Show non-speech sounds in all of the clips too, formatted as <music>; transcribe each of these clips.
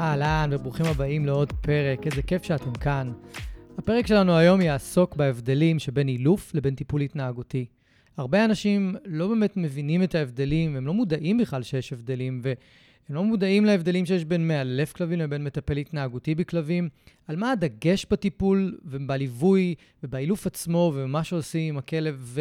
אהלן וברוכים הבאים לעוד פרק, איזה כיף שאתם כאן. הפרק שלנו היום יעסוק בהבדלים שבין אילוף לבין טיפול התנהגותי. הרבה אנשים לא באמת מבינים את ההבדלים, הם לא מודעים בכלל שיש הבדלים, והם לא מודעים להבדלים שיש בין מאלף כלבים לבין מטפל התנהגותי בכלבים, על מה הדגש בטיפול ובליווי ובאילוף עצמו ובמה שעושים עם הכלב,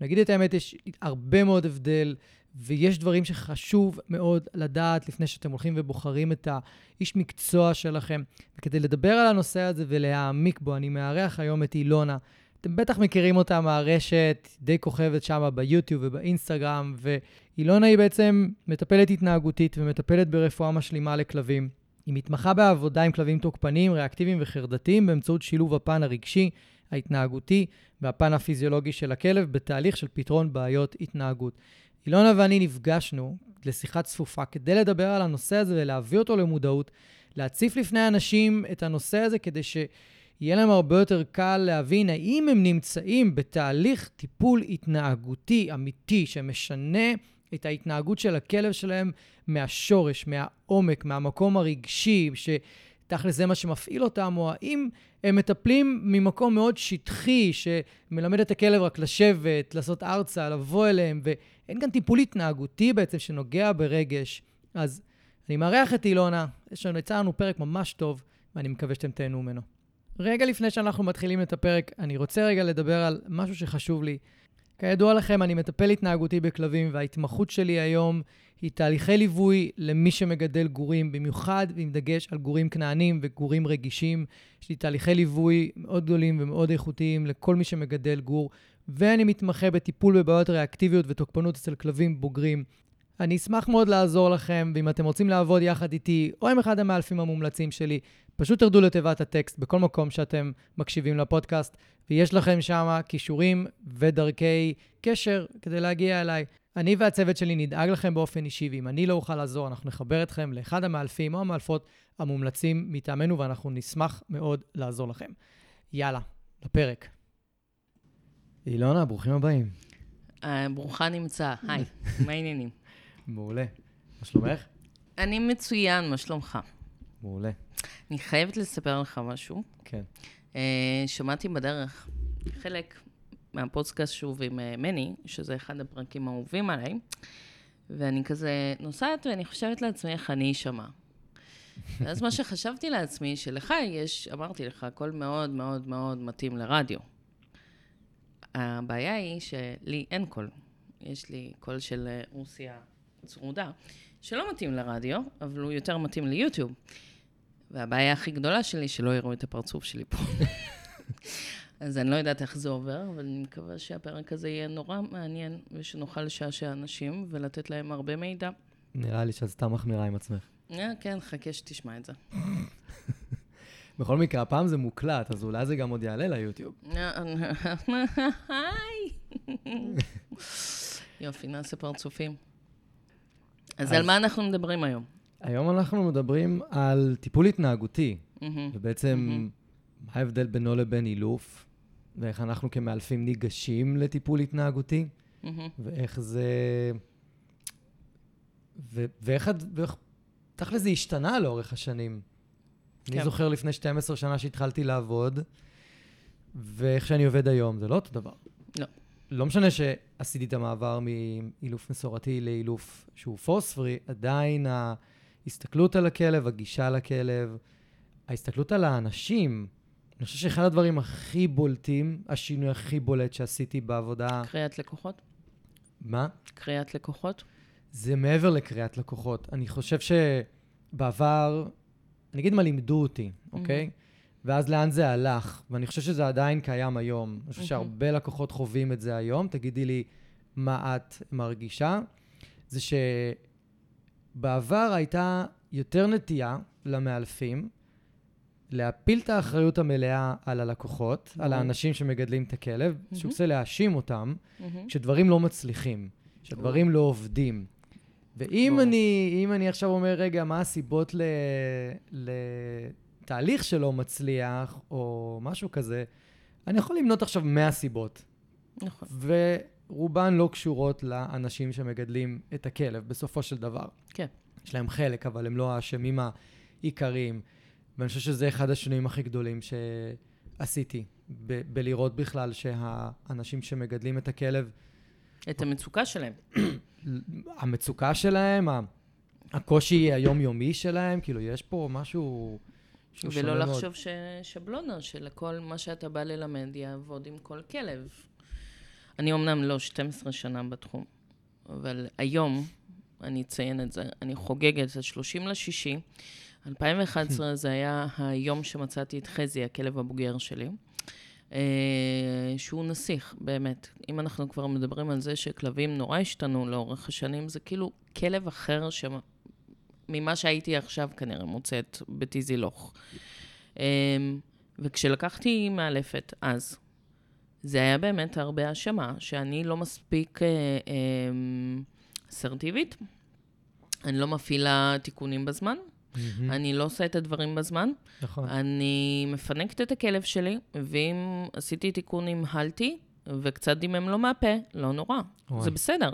ונגיד את האמת, יש הרבה מאוד הבדל. ויש דברים שחשוב מאוד לדעת לפני שאתם הולכים ובוחרים את האיש מקצוע שלכם. וכדי לדבר על הנושא הזה ולהעמיק בו, אני מארח היום את אילונה. אתם בטח מכירים אותה מהרשת, די כוכבת שם ביוטיוב ובאינסטגרם, ואילונה היא בעצם מטפלת התנהגותית ומטפלת ברפואה משלימה לכלבים. היא מתמחה בעבודה עם כלבים תוקפניים, ריאקטיביים וחרדתיים באמצעות שילוב הפן הרגשי, ההתנהגותי והפן הפיזיולוגי של הכלב בתהליך של פתרון בעיות התנהגות. אילונה ואני נפגשנו לשיחה צפופה כדי לדבר על הנושא הזה ולהביא אותו למודעות, להציף לפני אנשים את הנושא הזה כדי שיהיה להם הרבה יותר קל להבין האם הם נמצאים בתהליך טיפול התנהגותי אמיתי שמשנה את ההתנהגות של הכלב שלהם מהשורש, מהעומק, מהמקום הרגשי, שתכל'ס זה מה שמפעיל אותם, או האם הם מטפלים ממקום מאוד שטחי, שמלמד את הכלב רק לשבת, לעשות ארצה, לבוא אליהם, ואין כאן טיפול התנהגותי בעצם שנוגע ברגש. אז אני מארח את אילונה, יצא לנו פרק ממש טוב, ואני מקווה שאתם תהנו ממנו. רגע לפני שאנחנו מתחילים את הפרק, אני רוצה רגע לדבר על משהו שחשוב לי. כידוע לכם, אני מטפל התנהגותי בכלבים, וההתמחות שלי היום היא תהליכי ליווי למי שמגדל גורים, במיוחד עם דגש על גורים כנענים וגורים רגישים. יש לי תהליכי ליווי מאוד גדולים ומאוד איכותיים לכל מי שמגדל גור, ואני מתמחה בטיפול בבעיות ריאקטיביות ותוקפנות אצל כלבים בוגרים. אני אשמח מאוד לעזור לכם, ואם אתם רוצים לעבוד יחד איתי, או עם אחד המאלפים המומלצים שלי, פשוט תרדו לתיבת הטקסט בכל מקום שאתם מקשיבים לפודקאסט, ויש לכם שם כישורים ודרכי קשר כדי להגיע אליי. אני והצוות שלי נדאג לכם באופן אישי, ואם אני לא אוכל לעזור, אנחנו נחבר אתכם לאחד המאלפים או המאלפות המומלצים מטעמנו, ואנחנו נשמח מאוד לעזור לכם. יאללה, לפרק. אילונה, ברוכים הבאים. אה, ברוכה נמצא, היי, <laughs> מה העניינים? מעולה. מה שלומך? אני מצוין, מה שלומך? מעולה. אני חייבת לספר לך משהו. כן. אה, שמעתי בדרך חלק מהפודקאסט שוב עם אה, מני, שזה אחד הפרקים האהובים עליי, ואני כזה נוסעת ואני חושבת לעצמי איך אני אשמע. <laughs> ואז מה שחשבתי לעצמי, שלך יש, אמרתי לך, קול מאוד מאוד מאוד מתאים לרדיו. הבעיה היא שלי אין קול. יש לי קול של אה, רוסיה צרודה, שלא מתאים לרדיו, אבל הוא יותר מתאים ליוטיוב. והבעיה הכי גדולה שלי, שלא יראו את הפרצוף שלי פה. <laughs> אז אני לא יודעת איך זה עובר, אבל אני מקווה שהפרק הזה יהיה נורא מעניין, ושנוכל לשעשע אנשים ולתת להם הרבה מידע. נראה לי שאת סתם מחמירה עם עצמך. אה, כן, חכה שתשמע את זה. <laughs> בכל מקרה, הפעם זה מוקלט, אז אולי זה גם עוד יעלה ליוטיוב. <laughs> <laughs> יופי, נעשה פרצופים. אז על מה אנחנו מדברים היום? היום אנחנו מדברים על טיפול התנהגותי, ובעצם מה ההבדל בינו לבין אילוף, ואיך אנחנו כמאלפים ניגשים לטיפול התנהגותי, ואיך זה... ואיך... תכל'ס זה השתנה לאורך השנים. כן. אני זוכר לפני 12 שנה שהתחלתי לעבוד, ואיך שאני עובד היום, זה לא אותו דבר. לא. לא משנה שעשיתי את המעבר מאילוף מסורתי לאילוף שהוא פוספרי, עדיין ההסתכלות על הכלב, הגישה לכלב, ההסתכלות על האנשים, אני חושב שאחד הדברים הכי בולטים, השינוי הכי בולט שעשיתי בעבודה... קריאת לקוחות? מה? קריאת לקוחות? זה מעבר לקריאת לקוחות. אני חושב שבעבר, אני אגיד מה לימדו אותי, אוקיי? Mm-hmm. ואז לאן זה הלך, ואני חושב שזה עדיין קיים היום. אני חושב שהרבה לקוחות חווים את זה היום. תגידי לי מה את מרגישה. זה בעבר הייתה יותר נטייה למאלפים להפיל את האחריות המלאה על הלקוחות, על. האנשים שמגדלים את הכלב, מהמם. שהוא עושה להאשים אותם. כשדברים לא מצליחים, כשדברים לא עובדים. ואם. אני, אני עכשיו אומר, רגע, מה הסיבות ל, לתהליך שלא מצליח, או משהו כזה, אני יכול למנות עכשיו 100 סיבות. נכון. ורובן לא קשורות לאנשים שמגדלים את הכלב, בסופו של דבר. כן. יש להם חלק, אבל הם לא האשמים העיקריים. ואני חושב שזה אחד השינויים הכי גדולים שעשיתי, ב- בלראות בכלל שהאנשים שמגדלים את הכלב, את המצוקה שלהם. <clears throat> המצוקה שלהם, הקושי היומיומי שלהם, כאילו, יש פה משהו ולא. לחשוב ששבלונה שלכל מה שאתה בא ללמד יעבוד עם כל כלב. אני אמנם לא 12 שנה בתחום, אבל היום, אני אציין את זה, אני חוגגת, ה-30 לשישי, 2011 <laughs> זה היה היום שמצאתי את חזי, הכלב הבוגר שלי, שהוא נסיך, באמת. אם אנחנו כבר מדברים על זה שכלבים נורא השתנו לאורך השנים, זה כאילו כלב אחר ש... ממה שהייתי עכשיו כנראה מוצאת בתיזילוך. אמ, וכשלקחתי מאלפת אז, זה היה באמת הרבה האשמה, שאני לא מספיק אה, אמ, אסרטיבית, אני לא מפעילה תיקונים בזמן, מהמם, אני לא עושה את הדברים בזמן, נכון. אני מפנקת את הכלב שלי, ואם עשיתי תיקון נמהלתי, וקצת דימם לו מהפה, לא נורא, וואי. זה בסדר.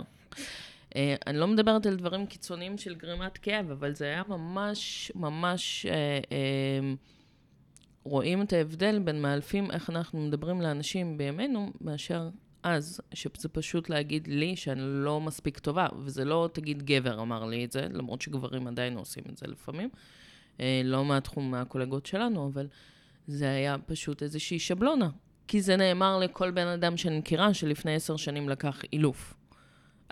Uh, אני לא מדברת על דברים קיצוניים של גרימת כאב, אבל זה היה ממש, ממש... Uh, uh, רואים את ההבדל בין מאלפים, איך אנחנו מדברים לאנשים בימינו, מאשר אז, שזה פשוט להגיד לי שאני לא מספיק טובה, וזה לא תגיד גבר אמר לי את זה, למרות שגברים עדיין עושים את זה לפעמים, אה, לא מהתחום מהקולגות שלנו, אבל זה היה פשוט איזושהי שבלונה. כי זה נאמר לכל בן אדם שאני מכירה שלפני עשר שנים לקח אילוף.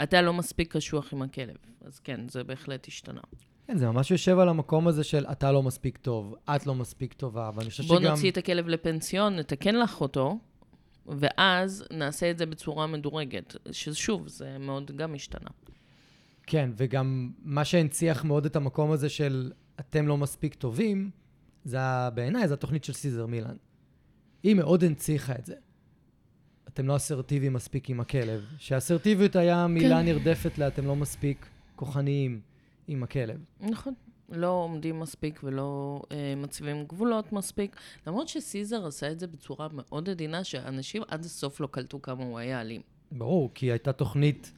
אתה לא מספיק קשוח עם הכלב. אז כן, זה בהחלט השתנה. כן, זה ממש יושב על המקום הזה של אתה לא מספיק טוב, את לא מספיק טובה, ואני חושב בוא שגם... נוציא את הכלב לפנסיון, נתקן לך אותו, ואז נעשה את זה בצורה מדורגת. ששוב, זה מאוד גם השתנה. כן, וגם מה שהנציח מאוד את המקום הזה של אתם לא מספיק טובים, זה בעיניי, זו התוכנית של סיזר מילן. היא מאוד הנציחה את זה. אתם לא אסרטיביים מספיק עם הכלב. שאסרטיביות היה מילה כן. נרדפת לאתם לא מספיק כוחניים עם הכלב. נכון. לא עומדים מספיק ולא אה, מציבים גבולות מספיק. למרות שסיזר עשה את זה בצורה מאוד עדינה, שאנשים עד הסוף לא קלטו כמה הוא היה אלים. ברור, כי הייתה תוכנית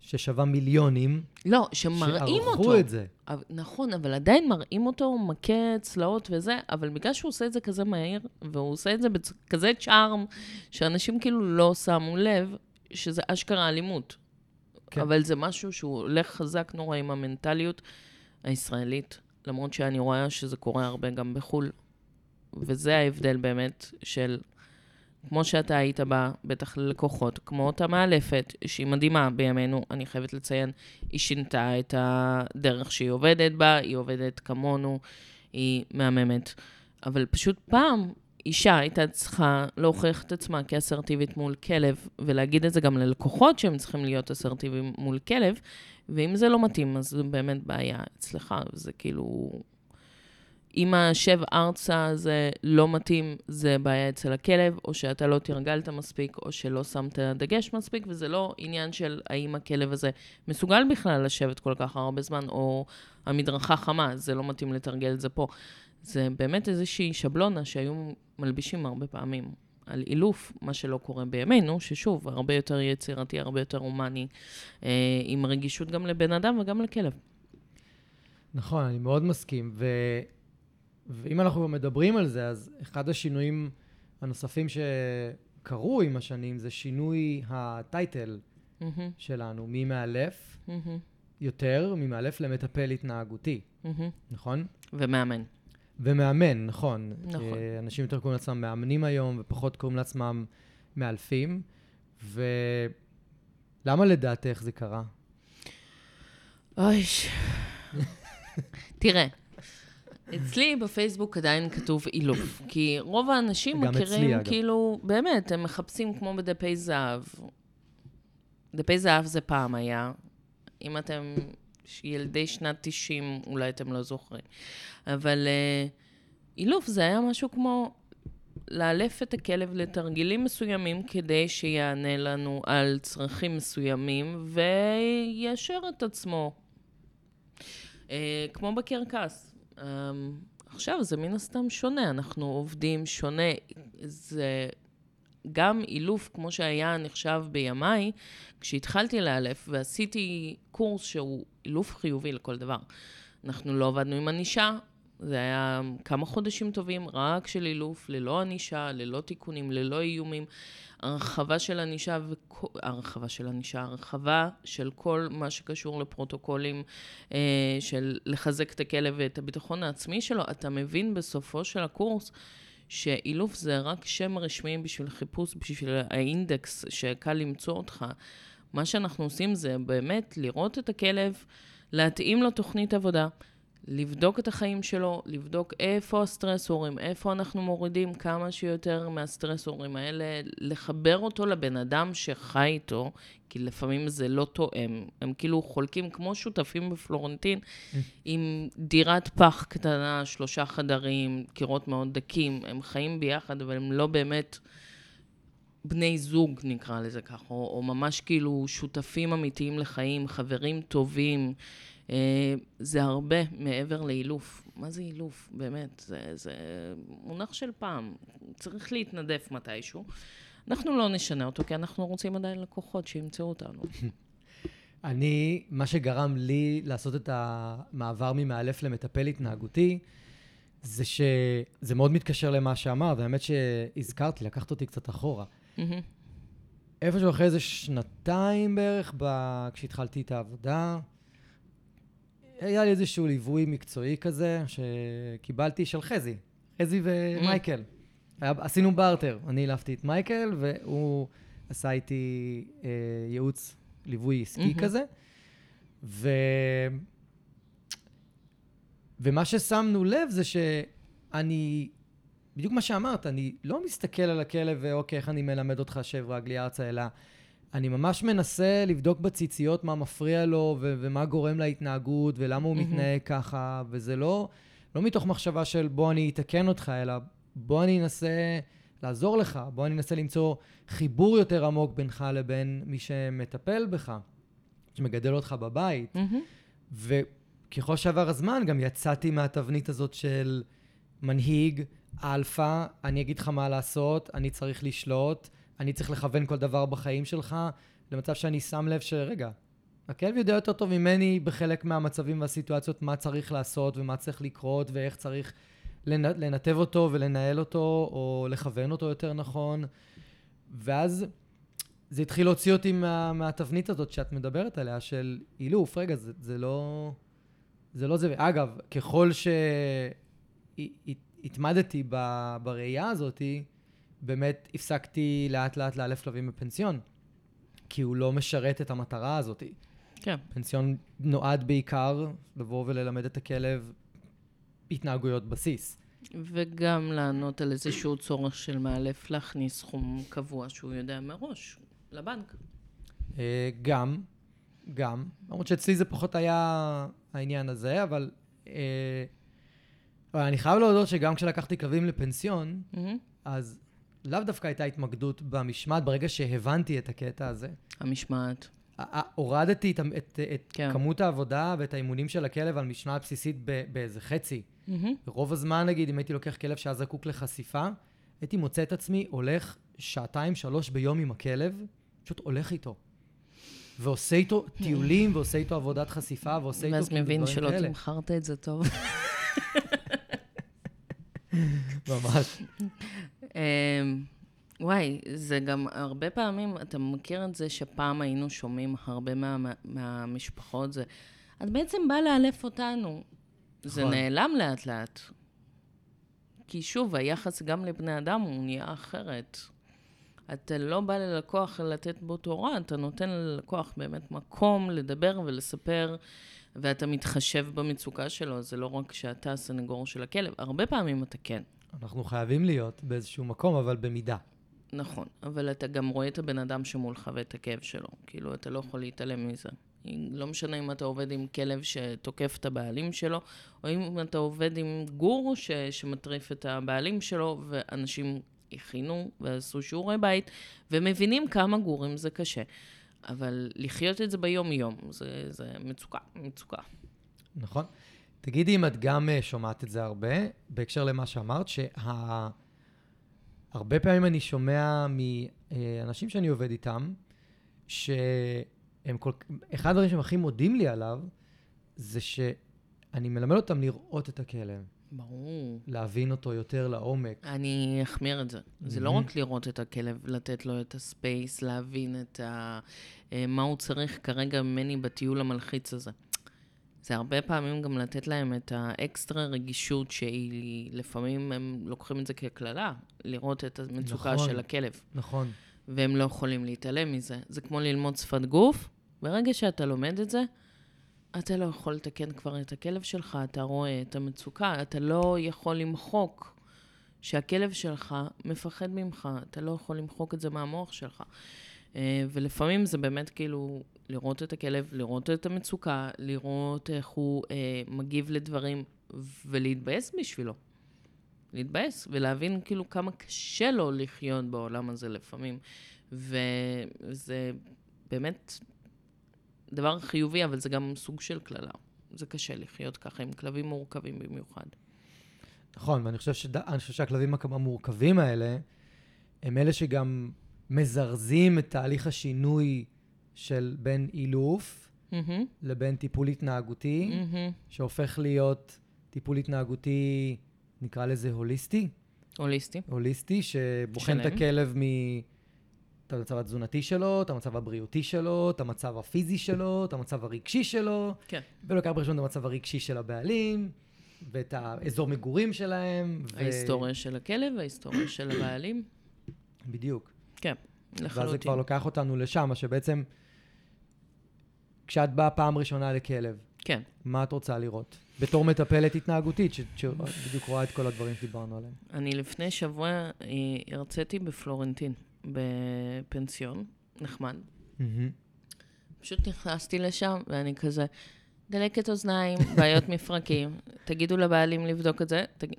ששווה מיליונים, לא, שמראים שערכו אותו. את זה. אבל, נכון, אבל עדיין מראים אותו מכה צלעות וזה, אבל בגלל שהוא עושה את זה כזה מהיר, והוא עושה את זה בכזה צ'ארם, שאנשים כאילו לא שמו לב שזה אשכרה אלימות. כן. אבל זה משהו שהוא הולך חזק נורא עם המנטליות הישראלית, למרות שאני רואה שזה קורה הרבה גם בחו"ל. וזה ההבדל באמת של, כמו שאתה היית בה, בטח ללקוחות, כמו אותה מאלפת, שהיא מדהימה בימינו, אני חייבת לציין, היא שינתה את הדרך שהיא עובדת בה, היא עובדת כמונו, היא מהממת. אבל פשוט פעם, אישה הייתה צריכה להוכיח את עצמה כאסרטיבית מול כלב, ולהגיד את זה גם ללקוחות שהם צריכים להיות אסרטיביים מול כלב, ואם זה לא מתאים, אז זו באמת בעיה אצלך, זה כאילו... אם השב ארצה זה לא מתאים, זה בעיה אצל הכלב, או שאתה לא תרגלת מספיק, או שלא שמת דגש מספיק, וזה לא עניין של האם הכלב הזה מסוגל בכלל לשבת כל כך הרבה זמן, או המדרכה חמה, זה לא מתאים לתרגל את זה פה. זה באמת איזושהי שבלונה שהיו מלבישים הרבה פעמים על אילוף, מה שלא קורה בימינו, ששוב, הרבה יותר יצירתי, הרבה יותר הומני, אה, עם רגישות גם לבן אדם וגם לכלב. נכון, אני מאוד מסכים. ו... ואם אנחנו כבר מדברים על זה, אז אחד השינויים הנוספים שקרו עם השנים זה שינוי הטייטל מהמם, שלנו, ממאלף מהמם, יותר, ממאלף למטפל התנהגותי, מהמם. נכון? ומאמן. ומאמן, נכון. נכון. אה, אנשים יותר קוראים לעצמם מאמנים היום, ופחות קוראים לעצמם מאלפים. ולמה לדעתך זה קרה? אוי. תראה, אצלי בפייסבוק עדיין כתוב אילוף, כי רוב האנשים גם אצלי, מכירים, אגב. כאילו, באמת, הם מחפשים כמו בדפי זהב. דפי זהב זה פעם היה. אם אתם ילדי שנת 90, אולי אתם לא זוכרים. אבל אה, אילוף זה היה משהו כמו לאלף את הכלב לתרגילים מסוימים כדי שיענה לנו על צרכים מסוימים ויישר את עצמו. אה, כמו בקרקס. אה, עכשיו זה מן הסתם שונה, אנחנו עובדים שונה. זה גם אילוף, כמו שהיה נחשב בימיי, כשהתחלתי לאלף ועשיתי קורס שהוא אילוף חיובי לכל דבר. אנחנו לא עבדנו עם ענישה, זה היה כמה חודשים טובים רק של אילוף, ללא ענישה, ללא תיקונים, ללא איומים. הרחבה של ענישה, וכו... הרחבה של ענישה, הרחבה של כל מה שקשור לפרוטוקולים אה, של לחזק את הכלב ואת הביטחון העצמי שלו. אתה מבין בסופו של הקורס שאילוף זה רק שם רשמי בשביל חיפוש, בשביל האינדקס שקל למצוא אותך. מה שאנחנו עושים זה באמת לראות את הכלב, להתאים לו תוכנית עבודה. לבדוק את החיים שלו, לבדוק איפה הסטרסורים, איפה אנחנו מורידים כמה שיותר מהסטרסורים האלה, לחבר אותו לבן אדם שחי איתו, כי לפעמים זה לא תואם. הם כאילו חולקים כמו שותפים בפלורנטין, <laughs> עם דירת פח קטנה, שלושה חדרים, קירות מאוד דקים, הם חיים ביחד, אבל הם לא באמת... בני זוג, נקרא לזה ככה, או, או ממש כאילו שותפים אמיתיים לחיים, חברים טובים. אה, זה הרבה מעבר לאילוף. מה זה אילוף? באמת, זה, זה מונח של פעם. צריך להתנדף מתישהו. אנחנו לא נשנה אותו, כי אנחנו רוצים עדיין לקוחות שימצאו אותנו. <laughs> אני, מה שגרם לי לעשות את המעבר ממאלף למטפל התנהגותי, זה שזה מאוד מתקשר למה שאמרת, והאמת שהזכרתי, לקחת אותי קצת אחורה. איפשהו אחרי איזה שנתיים בערך, כשהתחלתי את העבודה, היה לי איזשהו ליווי מקצועי כזה, שקיבלתי של חזי, חזי ומייקל. היה, עשינו בארטר, אני העלפתי את מייקל, והוא עשה איתי אה, ייעוץ, ליווי עסקי כזה. ו... ומה ששמנו לב זה שאני, בדיוק מה שאמרת, אני לא מסתכל על הכלב ואוקיי, איך אני מלמד אותך שב רגלי ארצה, אלא אני ממש מנסה לבדוק בציציות מה מפריע לו ו- ומה גורם להתנהגות ולמה הוא mm-hmm. מתנהג ככה, וזה לא, לא מתוך מחשבה של בוא אני אתקן אותך, אלא בוא אני אנסה לעזור לך, בוא אני אנסה למצוא חיבור יותר עמוק בינך לבין מי שמטפל בך, שמגדל אותך בבית. Mm-hmm. וככל שעבר הזמן גם יצאתי מהתבנית הזאת של מנהיג, אלפא, אני אגיד לך מה לעשות, אני צריך לשלוט. אני צריך לכוון כל דבר בחיים שלך, למצב שאני שם לב שרגע, הכלב יודע יותר טוב ממני בחלק מהמצבים והסיטואציות מה צריך לעשות ומה צריך לקרות ואיך צריך לנתב אותו ולנהל אותו או לכוון אותו יותר נכון. ואז זה התחיל להוציא אותי מה, מהתבנית הזאת שאת מדברת עליה של אילוף, רגע, זה, זה לא... זה לא זה. אגב, ככל שהתמדתי בראייה הזאתי, באמת הפסקתי לאט לאט לאלף כלבים בפנסיון, כי הוא לא משרת את המטרה הזאת. כן. פנסיון נועד בעיקר לבוא וללמד את הכלב התנהגויות בסיס. וגם לענות על איזשהו צורך של מאלף להכניס סכום קבוע שהוא יודע מראש לבנק. אה, גם, גם. למרות שאצלי זה פחות היה העניין הזה, אבל... אה, אבל אני חייב להודות שגם כשלקחתי כלבים לפנסיון, mm-hmm. אז לאו דווקא הייתה התמקדות במשמעת ברגע שהבנתי את הקטע הזה. המשמעת. הורדתי את, את, את כן. כמות העבודה ואת האימונים של הכלב על משמעת בסיסית באיזה חצי. Mm-hmm. רוב הזמן, נגיד, אם הייתי לוקח כלב שהיה זקוק לחשיפה, הייתי מוצא את עצמי הולך שעתיים, שלוש ביום עם הכלב, פשוט הולך איתו. ועושה איתו טיולים, ועושה איתו עבודת חשיפה, ועושה איתו ואז מבין שלא תמכרת את זה טוב. <laughs> ממש. אמ, וואי, זה גם הרבה פעמים, אתה מכיר את זה שפעם היינו שומעים הרבה מה, מהמשפחות, זה, את בעצם באה לאלף אותנו. זה נכון. נעלם לאט לאט. כי שוב, היחס גם לבני אדם הוא נהיה אחרת. אתה לא בא ללקוח לתת בו תורה, אתה נותן ללקוח באמת מקום לדבר ולספר, ואתה מתחשב במצוקה שלו. זה לא רק שאתה הסנגור של הכלב, הרבה פעמים אתה כן. אנחנו חייבים להיות באיזשהו מקום, אבל במידה. נכון, אבל אתה גם רואה את הבן אדם שמולך ואת הכאב שלו. כאילו, אתה לא יכול להתעלם מזה. לא משנה אם אתה עובד עם כלב שתוקף את הבעלים שלו, או אם אתה עובד עם גור ש, שמטריף את הבעלים שלו, ואנשים הכינו ועשו שיעורי בית, ומבינים כמה גורים זה קשה. אבל לחיות את זה ביום-יום, זה, זה מצוקה, מצוקה. נכון. תגידי אם את גם אה, שומעת את זה הרבה, בהקשר למה שאמרת, שהרבה שה... פעמים אני שומע מאנשים שאני עובד איתם, שהם כל... אחד הדברים שהם הכי מודים לי עליו, זה שאני מלמד אותם לראות את הכלב. ברור. להבין אותו יותר לעומק. אני אחמיר את זה. Mm-hmm. זה לא רק לראות את הכלב, לתת לו את הספייס, להבין את ה... אה, מה הוא צריך כרגע ממני בטיול המלחיץ הזה. זה הרבה פעמים גם לתת להם את האקסטרה רגישות שהיא, לפעמים הם לוקחים את זה כקללה, לראות את המצוקה נכון, של הכלב. נכון. והם לא יכולים להתעלם מזה. זה כמו ללמוד שפת גוף. ברגע שאתה לומד את זה, אתה לא יכול לתקן כבר את הכלב שלך, אתה רואה את המצוקה, אתה לא יכול למחוק שהכלב שלך מפחד ממך, אתה לא יכול למחוק את זה מהמוח שלך. אה, ולפעמים זה באמת כאילו לראות את הכלב, לראות את המצוקה, לראות איך הוא אה, מגיב לדברים ולהתבאס בשבילו. להתבאס ולהבין כאילו כמה קשה לו לחיות בעולם הזה לפעמים. וזה באמת דבר חיובי, אבל זה גם סוג של קללה. זה קשה לחיות ככה עם כלבים מורכבים במיוחד. נכון, ואני חושב, שד... חושב שהכלבים המורכבים האלה, הם אלה שגם מזרזים את תהליך השינוי של בין אילוף mm-hmm. לבין טיפול התנהגותי, mm-hmm. שהופך להיות טיפול התנהגותי, נקרא לזה הוליסטי. הוליסטי. הוליסטי, שבוחן את הכלב מ... את המצב התזונתי שלו, את המצב הבריאותי שלו, את המצב הפיזי שלו, את המצב הרגשי שלו. כן. ולוקח בחשבון את המצב הרגשי של הבעלים, ואת האזור מגורים שלהם. ההיסטוריה ו... של הכלב, ההיסטוריה של הבעלים. בדיוק. כן, לחלוטין. ואז זה כבר לוקח אותנו לשם, שבעצם, כשאת באה פעם ראשונה לכלב, כן. מה את רוצה לראות? בתור מטפלת התנהגותית, שבדיוק רואה את כל הדברים שדיברנו עליהם. אני לפני שבוע אה, הרציתי בפלורנטין. בפנסיון, נחמד. פשוט נכנסתי לשם, ואני כזה, דלקת אוזניים, בעיות <laughs> מפרקים, תגידו לבעלים לבדוק את זה. תגיד...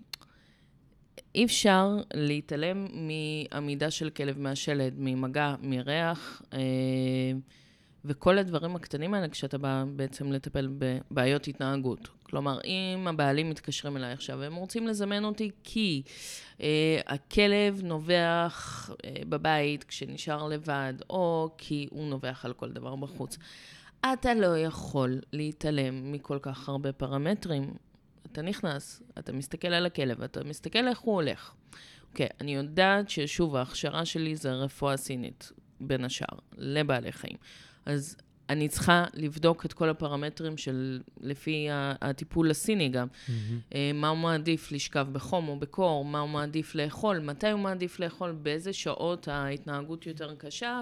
אי אפשר להתעלם מעמידה של כלב מהשלד, ממגע, מריח, אה, וכל הדברים הקטנים האלה כשאתה בא בעצם לטפל בבעיות התנהגות. כלומר, אם הבעלים מתקשרים אליי עכשיו והם רוצים לזמן אותי כי אה, הכלב נובח אה, בבית כשנשאר לבד, או כי הוא נובח על כל דבר בחוץ, אתה לא יכול להתעלם מכל כך הרבה פרמטרים. אתה נכנס, אתה מסתכל על הכלב, אתה מסתכל איך הוא הולך. אוקיי, okay, אני יודעת ששוב, ההכשרה שלי זה רפואה סינית, בין השאר, לבעלי חיים. אז אני צריכה לבדוק את כל הפרמטרים של, לפי הטיפול הסיני גם. Mm-hmm. מה הוא מעדיף לשכב בחום או בקור, מה הוא מעדיף לאכול, מתי הוא מעדיף לאכול, באיזה שעות ההתנהגות יותר קשה.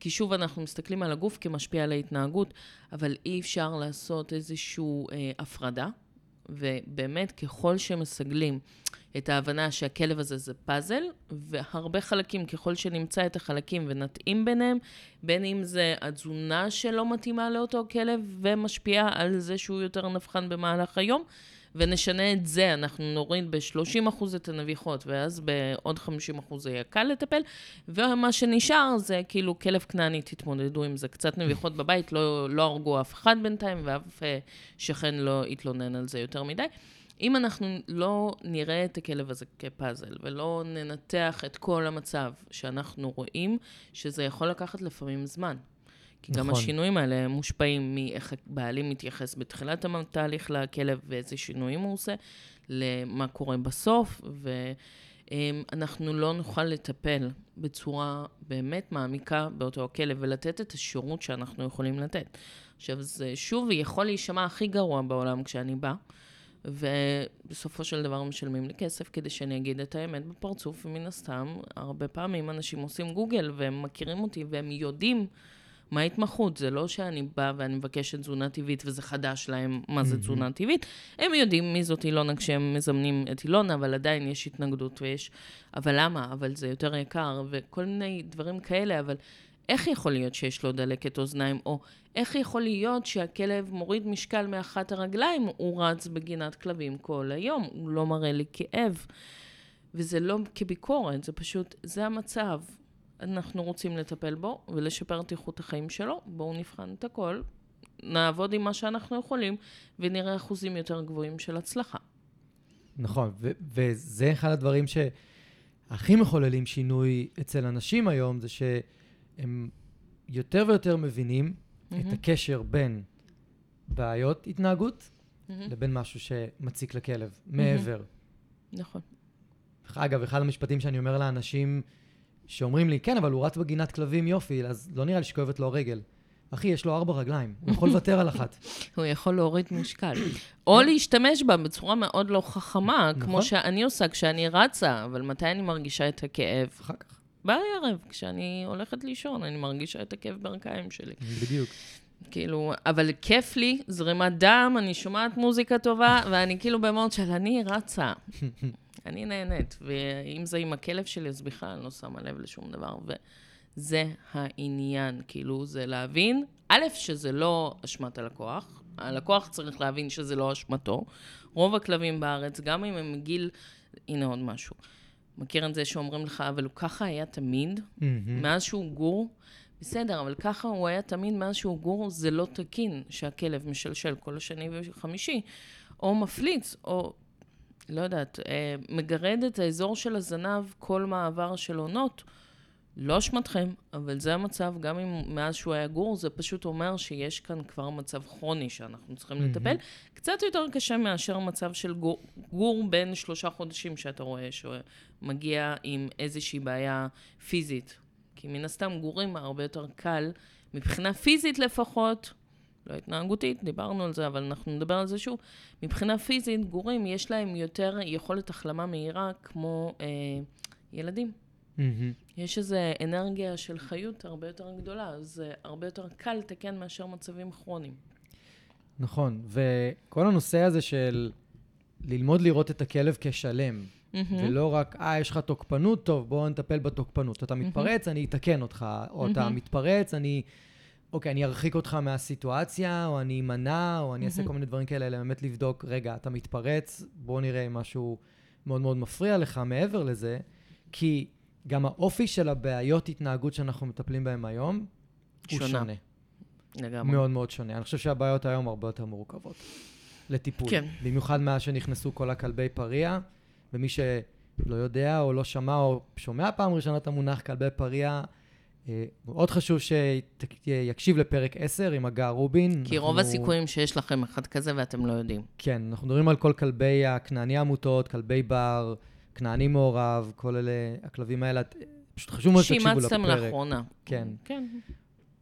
כי שוב, אנחנו מסתכלים על הגוף כמשפיע על ההתנהגות, אבל אי אפשר לעשות איזושהי אה, הפרדה. ובאמת, ככל שמסגלים את ההבנה שהכלב הזה זה פאזל, והרבה חלקים, ככל שנמצא את החלקים ונתאים ביניהם, בין אם זה התזונה שלא מתאימה לאותו כלב ומשפיעה על זה שהוא יותר נבחן במהלך היום, ונשנה את זה, אנחנו נוריד ב-30% את הנביחות, ואז בעוד 50% זה יהיה קל לטפל, ומה שנשאר זה כאילו כלב כנעני, תתמודדו עם זה. קצת נביחות בבית, לא, לא הרגו אף אחד בינתיים, ואף אה, שכן לא התלונן על זה יותר מדי. אם אנחנו לא נראה את הכלב הזה כפאזל, ולא ננתח את כל המצב שאנחנו רואים, שזה יכול לקחת לפעמים זמן. כי נכון. גם השינויים האלה מושפעים מאיך הבעלים מתייחס בתחילת התהליך לכלב ואיזה שינויים הוא עושה, למה קורה בסוף, ואנחנו לא נוכל לטפל בצורה באמת מעמיקה באותו הכלב ולתת את השירות שאנחנו יכולים לתת. עכשיו, זה שוב יכול להישמע הכי גרוע בעולם כשאני באה. ובסופו של דבר משלמים לי כסף כדי שאני אגיד את האמת בפרצוף, ומן הסתם, הרבה פעמים אנשים עושים גוגל והם מכירים אותי והם יודעים מה ההתמחות. זה לא שאני באה ואני מבקשת תזונה טבעית וזה חדש להם מה זה תזונה טבעית. הם יודעים מי זאת אילונה כשהם מזמנים את אילונה, אבל עדיין יש התנגדות ויש... אבל למה? אבל זה יותר יקר, וכל מיני דברים כאלה, אבל איך יכול להיות שיש לו דלקת אוזניים, או איך יכול להיות שהכלב מוריד משקל מאחת הרגליים, הוא רץ בגינת כלבים כל היום, הוא לא מראה לי כאב. וזה לא כביקורת, זה פשוט, זה המצב. אנחנו רוצים לטפל בו ולשפר את איכות החיים שלו, בואו נבחן את הכל, נעבוד עם מה שאנחנו יכולים, ונראה אחוזים יותר גבוהים של הצלחה. נכון, ו- וזה אחד הדברים שהכי מחוללים שינוי אצל אנשים היום, זה שהם יותר ויותר מבינים mm-hmm. את הקשר בין בעיות התנהגות mm-hmm. לבין משהו שמציק לכלב, mm-hmm. מעבר. נכון. אגב, אחד המשפטים שאני אומר לאנשים שאומרים לי, כן, אבל הוא רץ בגינת כלבים יופי, אז לא נראה לי שכואבת לו הרגל. אחי, יש לו ארבע רגליים, הוא יכול לוותר על אחת. <laughs> הוא יכול להוריד משקל. או להשתמש בה בצורה מאוד לא חכמה, כמו נכון. שאני עושה כשאני רצה, אבל מתי אני מרגישה את הכאב? אחר כך. בערב, כשאני הולכת לישון, אני מרגישה את הכאב ברכיים שלי. בדיוק. כאילו, אבל כיף לי, זרימת דם, אני שומעת מוזיקה טובה, ואני כאילו במוד של אני רצה. <laughs> אני נהנית, ואם זה עם הכלב שלי, אז בכלל אני לא שמה לב לשום דבר. וזה העניין, כאילו, זה להבין, א', שזה לא אשמת הלקוח, הלקוח צריך להבין שזה לא אשמתו. רוב הכלבים בארץ, גם אם הם מגיל, הנה עוד משהו. מכיר את זה שאומרים לך, אבל הוא ככה היה תמיד, מאז שהוא גור? בסדר, אבל ככה הוא היה תמיד מאז שהוא גור, זה לא תקין שהכלב משלשל כל השני וחמישי, או מפליץ, או לא יודעת, אה, מגרד את האזור של הזנב כל מעבר של עונות. לא אשמתכם, אבל זה המצב, גם אם מאז שהוא היה גור, זה פשוט אומר שיש כאן כבר מצב כרוני שאנחנו צריכים לטפל. קצת יותר קשה מאשר מצב של גור, גור בין שלושה חודשים שאתה רואה שמגיע עם איזושהי בעיה פיזית. כי מן הסתם גורים הרבה יותר קל, מבחינה פיזית לפחות, לא התנהגותית, דיברנו על זה, אבל אנחנו נדבר על זה שוב. מבחינה פיזית, גורים, יש להם יותר יכולת החלמה מהירה כמו אה, ילדים. יש איזו אנרגיה של חיות הרבה יותר גדולה, אז זה הרבה יותר קל לתקן מאשר מצבים כרוניים. נכון, וכל הנושא הזה של ללמוד לראות את הכלב כשלם, ולא רק, אה, יש לך תוקפנות, טוב, בואו נטפל בתוקפנות. אתה מתפרץ, אני אתקן אותך, או אתה מתפרץ, אני... אוקיי, אני ארחיק אותך מהסיטואציה, או אני אמנע, או אני אעשה כל מיני דברים כאלה, אלא באמת לבדוק, רגע, אתה מתפרץ, בוא נראה אם משהו מאוד מאוד מפריע לך מעבר לזה, כי גם האופי של הבעיות התנהגות שאנחנו מטפלים בהן היום, הוא שונה. לגמרי. מאוד מאוד שונה. אני חושב שהבעיות היום הרבה יותר מורכבות לטיפול. כן. במיוחד מאז שנכנסו כל הכלבי פריע, ומי שלא יודע או לא שמע או שומע פעם ראשונה את המונח כלבי פריע, אה, מאוד חשוב שיקשיב לפרק 10 עם הגה רובין. כי רוב הסיכויים שיש לכם אחד כזה ואתם לא יודעים. כן, אנחנו מדברים על כל כלבי הכנעני עמותות, כלבי בר, כנעני מעורב, כל אלה, הכלבים האלה, פשוט חשוב מאוד שתקשיבו לפרק. שאימצתם לאחרונה. כן. כן.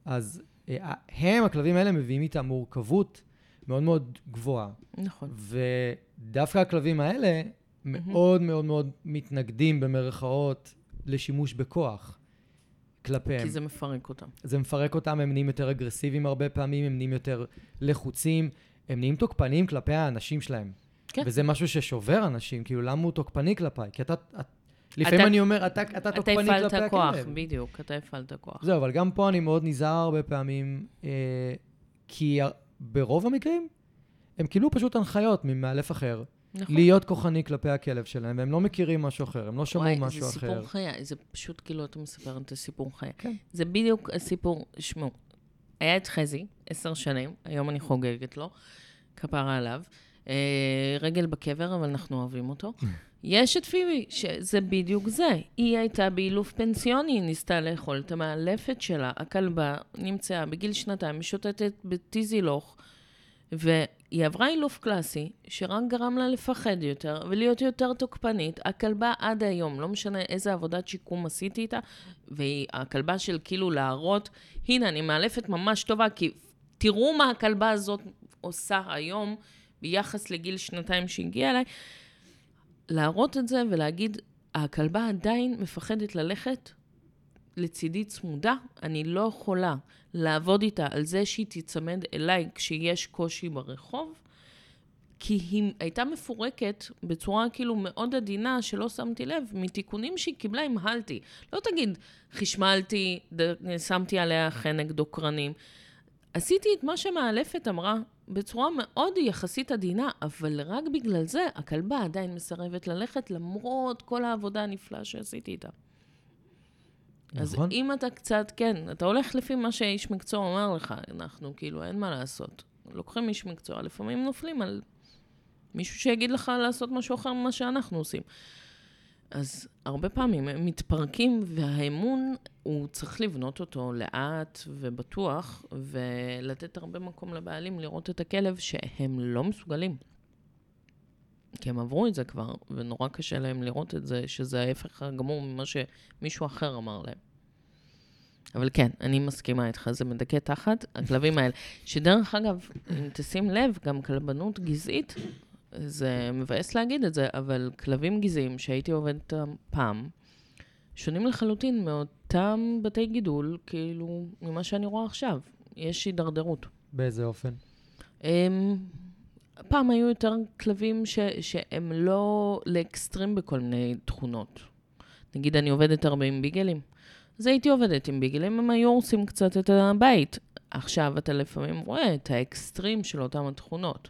אז אה, הם, הכלבים האלה, מביאים איתם מורכבות מאוד מאוד גבוהה. נכון. ודווקא הכלבים האלה מאוד מאוד מאוד מתנגדים, במרכאות, לשימוש בכוח כלפיהם. כי זה מפרק אותם. זה מפרק אותם, הם נהיים יותר אגרסיביים הרבה פעמים, הם נהיים יותר לחוצים, הם נהיים תוקפניים כלפי האנשים שלהם. כן. וזה משהו ששובר אנשים, כאילו, למה הוא תוקפני כלפיי? כי אתה... את, לפעמים אני אומר, אתה, אתה תוקפני כלפי הכלב. אתה הפעלת כוח, בדיוק, אתה הפעלת כוח. זהו, אבל גם פה אני מאוד נזהר הרבה פעמים, אה, כי ברוב המקרים, הם קיבלו פשוט הנחיות ממאלף אחר. נכון. להיות כוחני כלפי הכלב שלהם, והם לא מכירים משהו אחר, הם לא שמעו וואי, משהו זה אחר. סיפור חיי, זה פשוט כאילו אתה מספר את הסיפור חיי. כן. זה בדיוק הסיפור, שמעו, היה את חזי, עשר שנים, היום אני חוגגת לו, כפרה עליו. אה, רגל בקבר, אבל אנחנו אוהבים אותו. <laughs> יש את פיבי, שזה בדיוק זה. היא הייתה באילוף פנסיוני, היא ניסתה לאכול את המאלפת שלה. הכלבה נמצאה בגיל שנתיים, משוטטת בטיזילוך, והיא עברה אילוף קלאסי, שרק גרם לה לפחד יותר ולהיות יותר תוקפנית. הכלבה עד היום, לא משנה איזה עבודת שיקום עשיתי איתה, והכלבה של כאילו להראות, הנה, אני מאלפת ממש טובה, כי תראו מה הכלבה הזאת עושה היום ביחס לגיל שנתיים שהגיעה אליי. להראות את זה ולהגיד, הכלבה עדיין מפחדת ללכת לצידי צמודה, אני לא יכולה לעבוד איתה על זה שהיא תיצמד אליי כשיש קושי ברחוב, כי היא הייתה מפורקת בצורה כאילו מאוד עדינה, שלא שמתי לב, מתיקונים שהיא קיבלה המהלתי. לא תגיד, חשמלתי, שמתי עליה חנק דוקרנים. עשיתי את מה שמאלפת אמרה בצורה מאוד יחסית עדינה, אבל רק בגלל זה הכלבה עדיין מסרבת ללכת, למרות כל העבודה הנפלאה שעשיתי איתה. אז נכון. אם אתה קצת, כן, אתה הולך לפי מה שאיש מקצוע אומר לך, אנחנו כאילו, אין מה לעשות. לוקחים איש מקצוע, לפעמים נופלים על מישהו שיגיד לך לעשות משהו אחר ממה שאנחנו עושים. אז הרבה פעמים הם מתפרקים, והאמון, הוא צריך לבנות אותו לאט ובטוח, ולתת הרבה מקום לבעלים לראות את הכלב שהם לא מסוגלים. כי הם עברו את זה כבר, ונורא קשה להם לראות את זה, שזה ההפך הגמור ממה שמישהו אחר אמר להם. אבל כן, אני מסכימה איתך, זה מדכא תחת הכלבים האלה. שדרך אגב, אם תשים לב, גם כלבנות גזעית, זה מבאס להגיד את זה, אבל כלבים גזעיים שהייתי עובדת פעם, שונים לחלוטין מאותם בתי גידול, כאילו, ממה שאני רואה עכשיו. יש הידרדרות. באיזה אופן? הם, פעם היו יותר כלבים ש, שהם לא לאקסטרים בכל מיני תכונות. נגיד, אני עובדת הרבה עם ביגלים. אז הייתי עובדת עם ביגלים, הם היו הורסים קצת את הבית. עכשיו אתה לפעמים רואה את האקסטרים של אותם התכונות.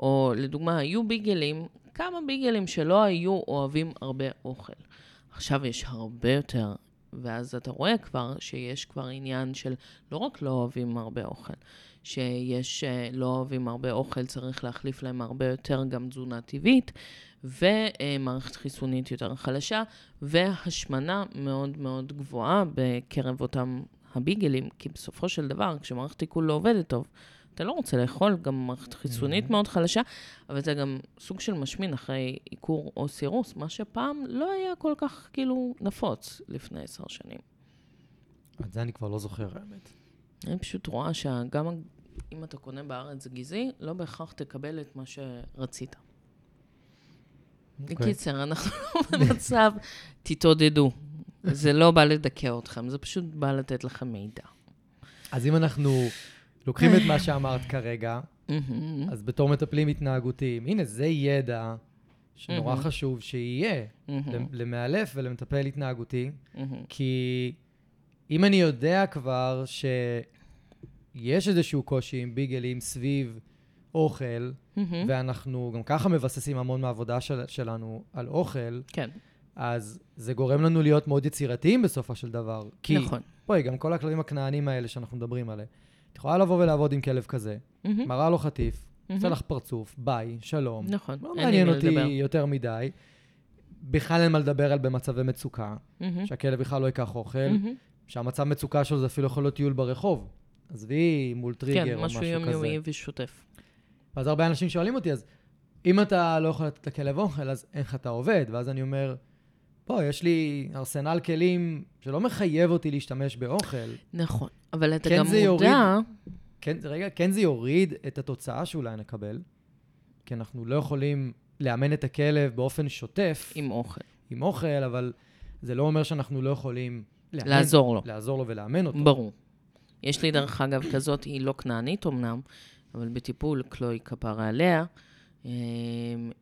או לדוגמה, היו ביגלים, כמה ביגלים שלא היו אוהבים הרבה אוכל. עכשיו יש הרבה יותר, ואז אתה רואה כבר שיש כבר עניין של לא רק לא אוהבים הרבה אוכל, שיש אה, לא אוהבים הרבה אוכל, צריך להחליף להם הרבה יותר גם תזונה טבעית, ומערכת חיסונית יותר חלשה, והשמנה מאוד מאוד גבוהה בקרב אותם הביגלים, כי בסופו של דבר, כשמערכת עיכול לא עובדת טוב, אתה לא רוצה לאכול, גם מערכת חיסונית מאוד חלשה, אבל זה גם סוג של משמין אחרי עיקור או סירוס, מה שפעם לא היה כל כך כאילו נפוץ לפני עשר שנים. את זה אני כבר לא זוכר, האמת. אני פשוט רואה שגם אם אתה קונה בארץ גזעי, לא בהכרח תקבל את מה שרצית. אוקיי. בקיצר, אנחנו <laughs> לא במצב, תתעודדו. זה לא בא לדכא אתכם, זה פשוט בא לתת לכם מידע. אז אם אנחנו לוקחים את מה שאמרת כרגע, אז בתור מטפלים התנהגותיים, הנה, זה ידע שנורא. חשוב שיהיה למאלף ולמטפל התנהגותי. כי אם אני יודע כבר שיש איזשהו קושי עם ביגלים סביב אוכל, מהמם. ואנחנו גם ככה מבססים המון מהעבודה של, שלנו על אוכל, כן, אז זה גורם לנו להיות מאוד יצירתיים בסופו של דבר. כי, נכון. בואי, גם כל הכלבים הכנענים האלה שאנחנו מדברים עליהם, את יכולה לבוא ולעבוד עם כלב כזה, מהמם, מראה לו חטיף, מהמם. עושה לך פרצוף, ביי, שלום. נכון, לא מעניין אותי לדבר. יותר מדי. בכלל אין מה לדבר על במצבי מצוקה, מהמם, שהכלב בכלל לא ייקח אוכל, מהמם. שהמצב מצוקה שלו זה אפילו יכול להיות טיול ברחוב. עזבי מול טריגר כן, או משהו משהו כזה. יומיומי ושוטף. ואז הרבה אנשים שואלים אותי, אז אם אתה לא יכול לתת לכלב אוכל, אז איך אתה עובד? ואז אני אומר, בוא, יש לי ארסנל כלים שלא מחייב אותי להשתמש באוכל. נכון, אבל אתה כן, גם זה יוריד- מודע... כן, רגע, כן זה יוריד את התוצאה שאולי נקבל, כי אנחנו לא יכולים לאמן את הכלב באופן שוטף עם אוכל. עם אוכל, אבל זה לא אומר שאנחנו לא יכולים לאמן, לעזור לו. לעזור לו ולאמן אותו. ברור. יש לי דרך אגב כזאת, היא לא כנענית אמנם, אבל בטיפול קלוי כפרה עליה, אה,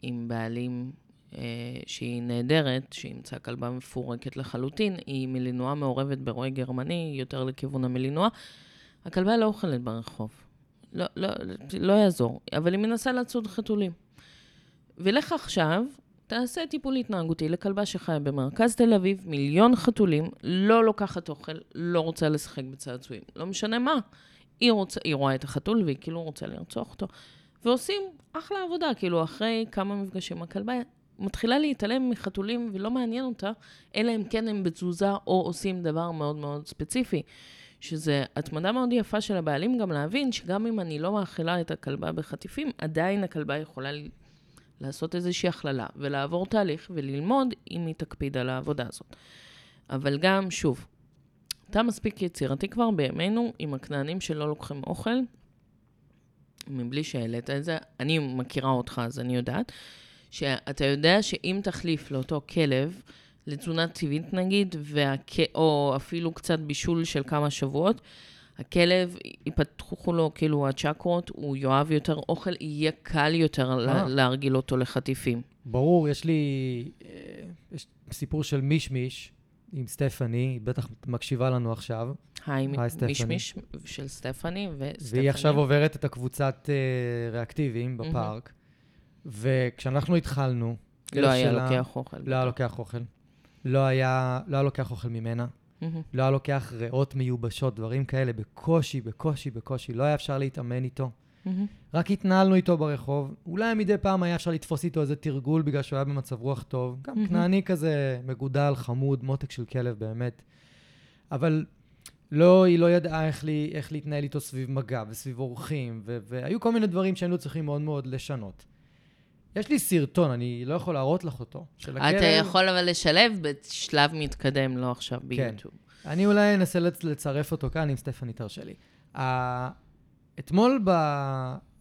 עם בעלים אה, שהיא נהדרת, שאימצה כלבה מפורקת לחלוטין, היא מלינוע מעורבת ברועי גרמני, יותר לכיוון המלינוע. הכלבה לא אוכלת ברחוב. לא, לא, לא יעזור, אבל היא מנסה לצוד חתולים. ולך עכשיו, תעשה טיפול התנהגותי לכלבה שחיה במרכז תל אביב, מיליון חתולים, לא לוקחת אוכל, לא רוצה לשחק בצעצועים. לא משנה מה. היא, רוצה, היא רואה את החתול והיא כאילו רוצה לרצוח אותו. ועושים אחלה עבודה, כאילו אחרי כמה מפגשים הכלבה מתחילה להתעלם מחתולים ולא מעניין אותה, אלא אם כן הם בתזוזה או עושים דבר מאוד מאוד ספציפי. שזה התמדה מאוד יפה של הבעלים גם להבין שגם אם אני לא מאכילה את הכלבה בחטיפים, עדיין הכלבה יכולה לעשות איזושהי הכללה ולעבור תהליך וללמוד אם היא תקפיד על העבודה הזאת. אבל גם, שוב, אתה מספיק יצירתי כבר בימינו עם הכנענים שלא לוקחים אוכל, מבלי שהעלית את זה. אני מכירה אותך, אז אני יודעת, שאתה יודע שאם תחליף לאותו כלב, לתזונה טבעית נגיד, והכ... או אפילו קצת בישול של כמה שבועות, הכלב, ייפתחו לו כאילו הצ'קרות, הוא יאהב יותר אוכל, יהיה קל יותר לה, אה. להרגיל אותו לחטיפים. ברור, יש לי אה, יש סיפור של מישמיש עם סטפני, היא בטח מקשיבה לנו עכשיו, היי. מישמיש של סטפני וסטפני. והיא עכשיו עוברת את הקבוצת אה, ריאקטיביים בפארק, וכשאנחנו התחלנו, לא היה שלה- לוקח אוכל. לא היה לוקח אוכל. לא היה, לא היה לוקח אוכל ממנה, מהמם. לא היה לוקח ריאות מיובשות, דברים כאלה, בקושי, בקושי, בקושי. לא היה אפשר להתאמן איתו. מהמם. רק התנהלנו איתו ברחוב. אולי מדי פעם היה אפשר לתפוס איתו איזה תרגול בגלל שהוא היה במצב רוח טוב. גם מהמם. כנעני כזה, מגודל, חמוד, מותק של כלב באמת. אבל לא, היא לא ידעה איך, לי, איך להתנהל איתו סביב מגע וסביב אורחים, ו- והיו כל מיני דברים שהיינו צריכים מאוד מאוד לשנות. יש לי סרטון, אני לא יכול להראות לך אותו, של הכלב. אתה יכול אבל לשלב בשלב מתקדם, לא עכשיו ביוטיוב. אני אולי אנסה לצ- לצרף אותו כאן, אם סטפני תרשה לי. אתמול ב...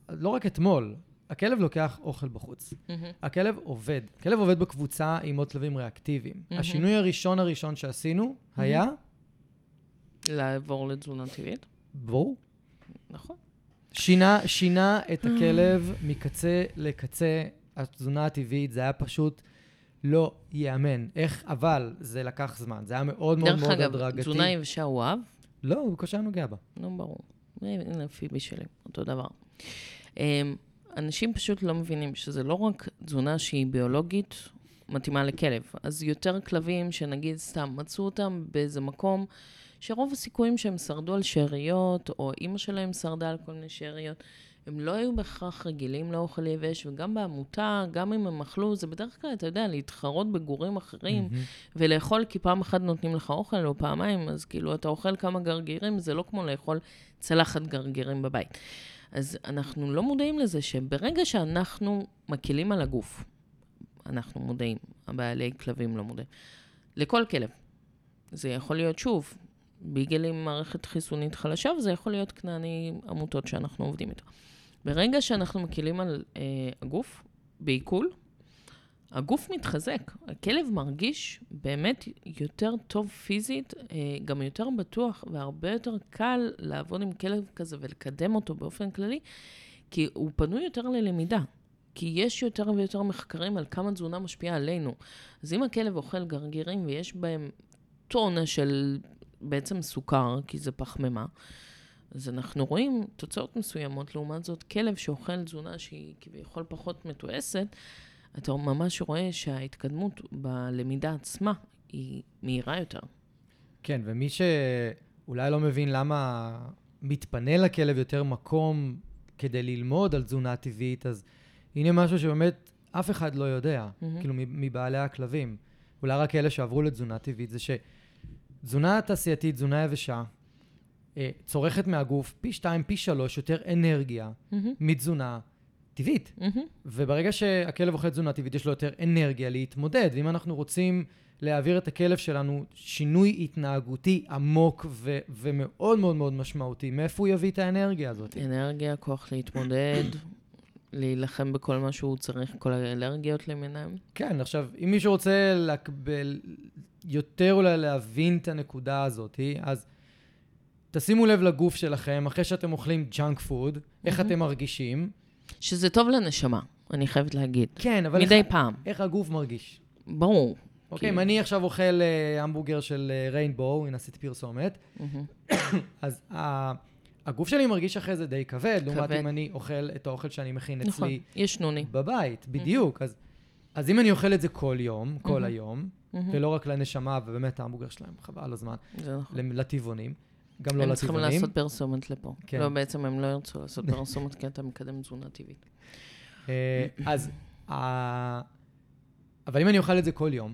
לא רק אתמול, הכלב לוקח אוכל בחוץ. מהמם. הכלב עובד. הכלב עובד בקבוצה עם עוד כלבים ריאקטיביים. מהמם. השינוי הראשון הראשון שעשינו היה, לעבור לתזונה טבעית, ברור, נכון. שינה, שינה את הכלב מקצה לקצה. התזונה הטבעית, זה היה פשוט לא ייאמן. איך, אבל זה לקח זמן. זה היה מאוד מאוד דרך מאוד אגב, הדרגתי. תזונה יבשה הוא אהב? לא, הוא בקושי היה נוגע בה. נו, ברור. הנה פיבי שלי, אותו דבר. אמ, אנשים פשוט לא מבינים שזה לא רק תזונה שהיא ביולוגית מתאימה לכלב. אז יותר כלבים שנגיד סתם מצאו אותם באיזה מקום שרוב הסיכויים שהם שרדו על שאריות, או אימא שלהם שרדה על כל מיני שאריות, הם לא היו בהכרח רגילים לאוכל יבש, וגם בעמותה, גם אם הם אכלו, זה בדרך כלל, אתה יודע, להתחרות בגורים אחרים, ולאכול כי פעם אחת נותנים לך אוכל או פעמיים, אז כאילו אתה אוכל כמה גרגירים, זה לא כמו לאכול צלחת גרגירים בבית. אז אנחנו לא מודעים לזה שברגע שאנחנו מקלים על הגוף, אנחנו מודעים, הבעלי כלבים לא מודעים, לכל כלב. זה יכול להיות, שוב, ביגל עם מערכת חיסונית חלשה, וזה יכול להיות כנעני עמותות שאנחנו עובדים איתו. ברגע שאנחנו מקילים על אה, הגוף, בעיכול, הגוף מתחזק. הכלב מרגיש באמת יותר טוב פיזית, אה, גם יותר בטוח והרבה יותר קל לעבוד עם כלב כזה ולקדם אותו באופן כללי, כי הוא פנוי יותר ללמידה. כי יש יותר ויותר מחקרים על כמה תזונה משפיעה עלינו. אז אם הכלב אוכל גרגירים ויש בהם טונה של בעצם סוכר, כי זה פחמימה, אז אנחנו רואים תוצאות מסוימות. לעומת זאת, כלב שאוכל תזונה שהיא כביכול פחות מתועסת, אתה ממש רואה שההתקדמות בלמידה עצמה היא מהירה יותר. כן, ומי שאולי לא מבין למה מתפנה לכלב יותר מקום כדי ללמוד על תזונה טבעית, אז הנה משהו שבאמת אף אחד לא יודע, מהמם. כאילו מבעלי הכלבים. אולי רק אלה שעברו לתזונה טבעית, זה שתזונה תעשייתית, תזונה יבשה, צורכת מהגוף פי שתיים, פי שלוש יותר אנרגיה מהמם, מתזונה טבעית. מהמם. וברגע שהכלב אוכל תזונה טבעית, יש לו יותר אנרגיה להתמודד. ואם אנחנו רוצים להעביר את הכלב שלנו שינוי התנהגותי עמוק ו- ומאוד מאוד מאוד משמעותי, מאיפה הוא יביא את האנרגיה הזאת? אנרגיה, כוח להתמודד, להילחם בכל מה שהוא צריך, כל האלרגיות למיניהם. כן, עכשיו, אם מישהו רוצה לקבל, יותר אולי להבין את הנקודה הזאת, אז תשימו לב לגוף שלכם, אחרי שאתם אוכלים junk food, איך. אתם מרגישים. שזה טוב לנשמה, אני חייבת להגיד. כן, אבל מדי איך, פעם, איך הגוף מרגיש. ברור. אוקיי, אם כאילו. אני עכשיו אוכל אה, המבורגר של ריינבואו, הנה עשיתי פרסומת. אז ה- הגוף שלי מרגיש אחרי זה די כבד, לעומת. אם אני אוכל את האוכל שאני מכין נכון, אצלי יש נוני. בבית, בדיוק. אז, אז אם אני אוכל את זה כל יום, כל. היום. ולא רק לנשמה, ובאמת ההמבורגר שלהם חבל הזמן, נכון. לטבעונים, גם לא הם צריכים לטבעונים. לעשות פרסומת לפה. כן. לא, בעצם הם לא ירצו לעשות פרסומת כי אתה מקדם תזונה טבעית. אה, אז, ה- אבל אם אני אוכל את זה כל יום,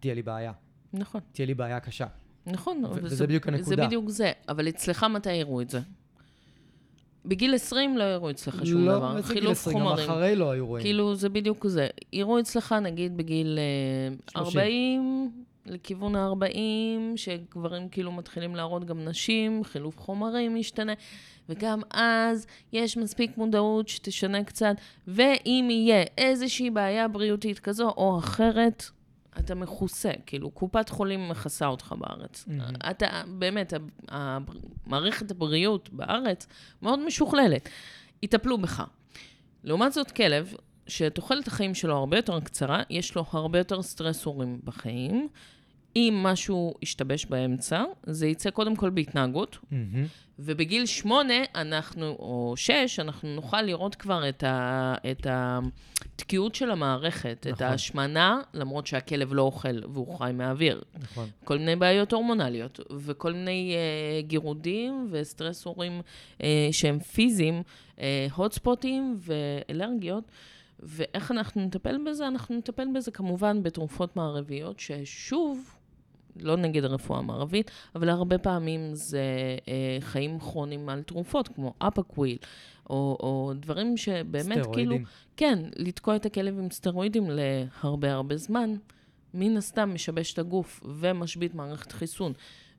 תהיה לי בעיה. נכון. תהיה לי בעיה קשה. נכון, וזה זה- בדיוק זה הנקודה. בדיוק זה. אבל אצלך מתי יראו את זה? בגיל 20 לא יראו אצלך שום לא, דבר. איזה גיל חילוף 20, גם חומרים. אחרי לא היו רואים. כאילו, זה בדיוק זה. יראו אצלך, נגיד, בגיל אה, 30. 40, לכיוון ה-40, שגברים כאילו מתחילים להראות גם נשים, חילוף חומרים משתנה, וגם אז יש מספיק מודעות שתשנה קצת, ואם יהיה איזושהי בעיה בריאותית כזו או אחרת, אתה מכוסה, כאילו, קופת חולים מכסה אותך בארץ. מהמם. אתה, באמת, מערכת הבריאות בארץ מאוד משוכללת. יטפלו בך. לעומת זאת, כלב, שתוחלת החיים שלו הרבה יותר קצרה, יש לו הרבה יותר סטרסורים בחיים. אם משהו ישתבש באמצע, זה יצא קודם כל בהתנהגות, מהמם. ובגיל שמונה, אנחנו, או שש, אנחנו נוכל לראות כבר את, ה, את התקיעות של המערכת, את נכון. ההשמנה, למרות שהכלב לא אוכל והוא חי מהאוויר. נכון. כל מיני בעיות הורמונליות, וכל מיני אה, גירודים וסטרסורים אה, שהם פיזיים, אה, הוטספוטים ואלרגיות. ואיך אנחנו נטפל בזה? אנחנו נטפל בזה כמובן בתרופות מערביות, ששוב, לא נגד הרפואה המערבית, אבל הרבה פעמים זה אה, חיים כרוניים על תרופות, כמו אפקוויל, או, או דברים שבאמת כאילו... סטרואידים. כן, לתקוע את הכלב עם סטרואידים להרבה הרבה זמן, מן הסתם משבש את הגוף ומשבית מערכת חיסון.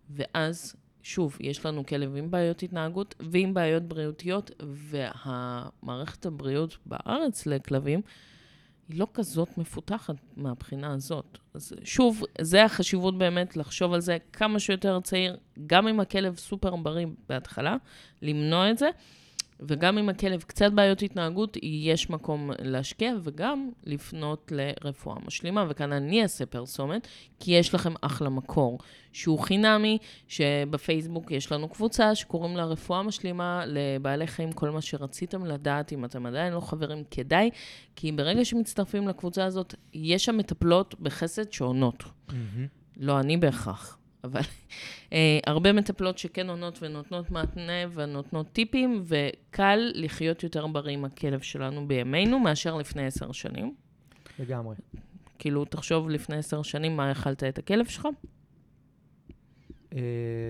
ואז, שוב, יש לנו כלב עם בעיות התנהגות ועם בעיות בריאותיות, והמערכת הבריאות בארץ לכלבים היא לא כזאת מפותחת מהבחינה הזאת. אז שוב, זה החשיבות באמת לחשוב על זה כמה שיותר צעיר, גם אם הכלב סופר בריא בהתחלה, למנוע את זה. וגם אם הכלב קצת בעיות התנהגות, יש מקום להשקיע וגם לפנות לרפואה משלימה. וכאן אני אעשה פרסומת, כי יש לכם אחלה מקור, שהוא חינמי, שבפייסבוק יש לנו קבוצה שקוראים לה רפואה משלימה לבעלי חיים, כל מה שרציתם לדעת, אם אתם עדיין לא חברים, כדאי, כי ברגע שמצטרפים לקבוצה הזאת, יש שם מטפלות בחסד שעונות. מהמם. לא אני בהכרח, אבל אה, הרבה מטפלות שכן עונות ונותנות מעטנה ונותנות טיפים, וקל לחיות יותר בריא עם הכלב שלנו בימינו מאשר לפני עשר שנים. לגמרי. כאילו, תחשוב לפני עשר שנים מה אכלת את הכלב שלך. אה,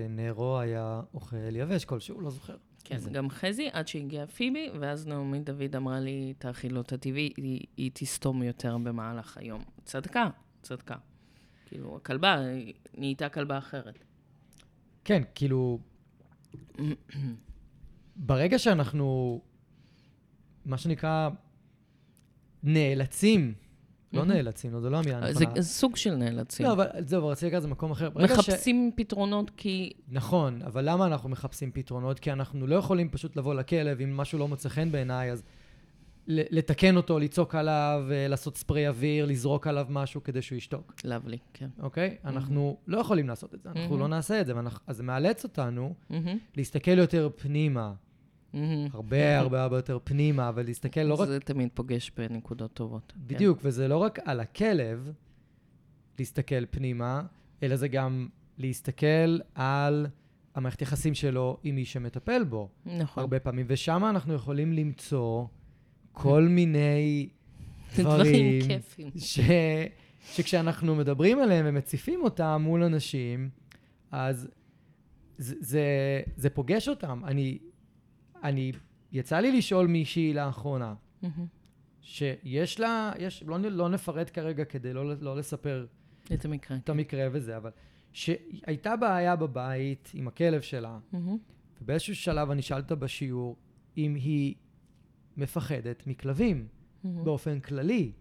נרו היה אוכל יבש כלשהו, לא זוכר. כן, אז- גם חזי, עד שהגיעה פיבי, ואז נעמי דוד אמרה לי, את הטבעי, היא, היא תסתום יותר במהלך היום. צדקה, צדקה. כאילו, הכלבה נהייתה כלבה אחרת. כן, כאילו, ברגע שאנחנו, מה שנקרא, נאלצים, לא. נאלצים, לא, זו לא המילה זה הנכונה. סוג של נאלצים. לא, אבל זהו, רציתי לקחת את זה במקום אחר. ש- מחפשים פתרונות כי... נכון, אבל למה אנחנו מחפשים פתרונות? כי אנחנו לא יכולים פשוט לבוא לכלב, אם משהו לא מוצא חן בעיניי, אז לתקן אותו, לצעוק עליו, אה, לעשות ספרי אוויר, לזרוק עליו משהו כדי שהוא ישתוק, לאבלי, כן. אוקיי? אנחנו לא יכולים לעשות את זה, אנחנו מהמם. לא נעשה את זה, ואנחנו- אז זה מאלץ אותנו מהמם, להסתכל יותר פנימה, מהמם. הרבה הרבה הרבה יותר פנימה, ולהסתכל לא רק, זה תמיד פוגש בנקודות טובות. כן. בדיוק, וזה לא רק על הכלב להסתכל פנימה, אלא זה גם להסתכל על המערכת יחסים שלו עם מי שמטפל בו. כן. נכון. הרבה פעמים, ושם אנחנו יכולים למצוא כל מיני דברים דברים כיפים. ש... שכשאנחנו מדברים עליהם ומציפים אותם מול אנשים, אז זה, זה, זה פוגש אותם. אני, אני, יצא לי לשאול מישהי לאחרונה, מהמם. שיש לה, יש, לא, לא נפרט כרגע כדי לא, לא לספר את המקרה. את המקרה וזה, אבל שהייתה בעיה בבית עם הכלב שלה, מהמם. ובאיזשהו שלב אני שאלת בשיעור אם היא מפחדת מכלבים מהמם. באופן כללי.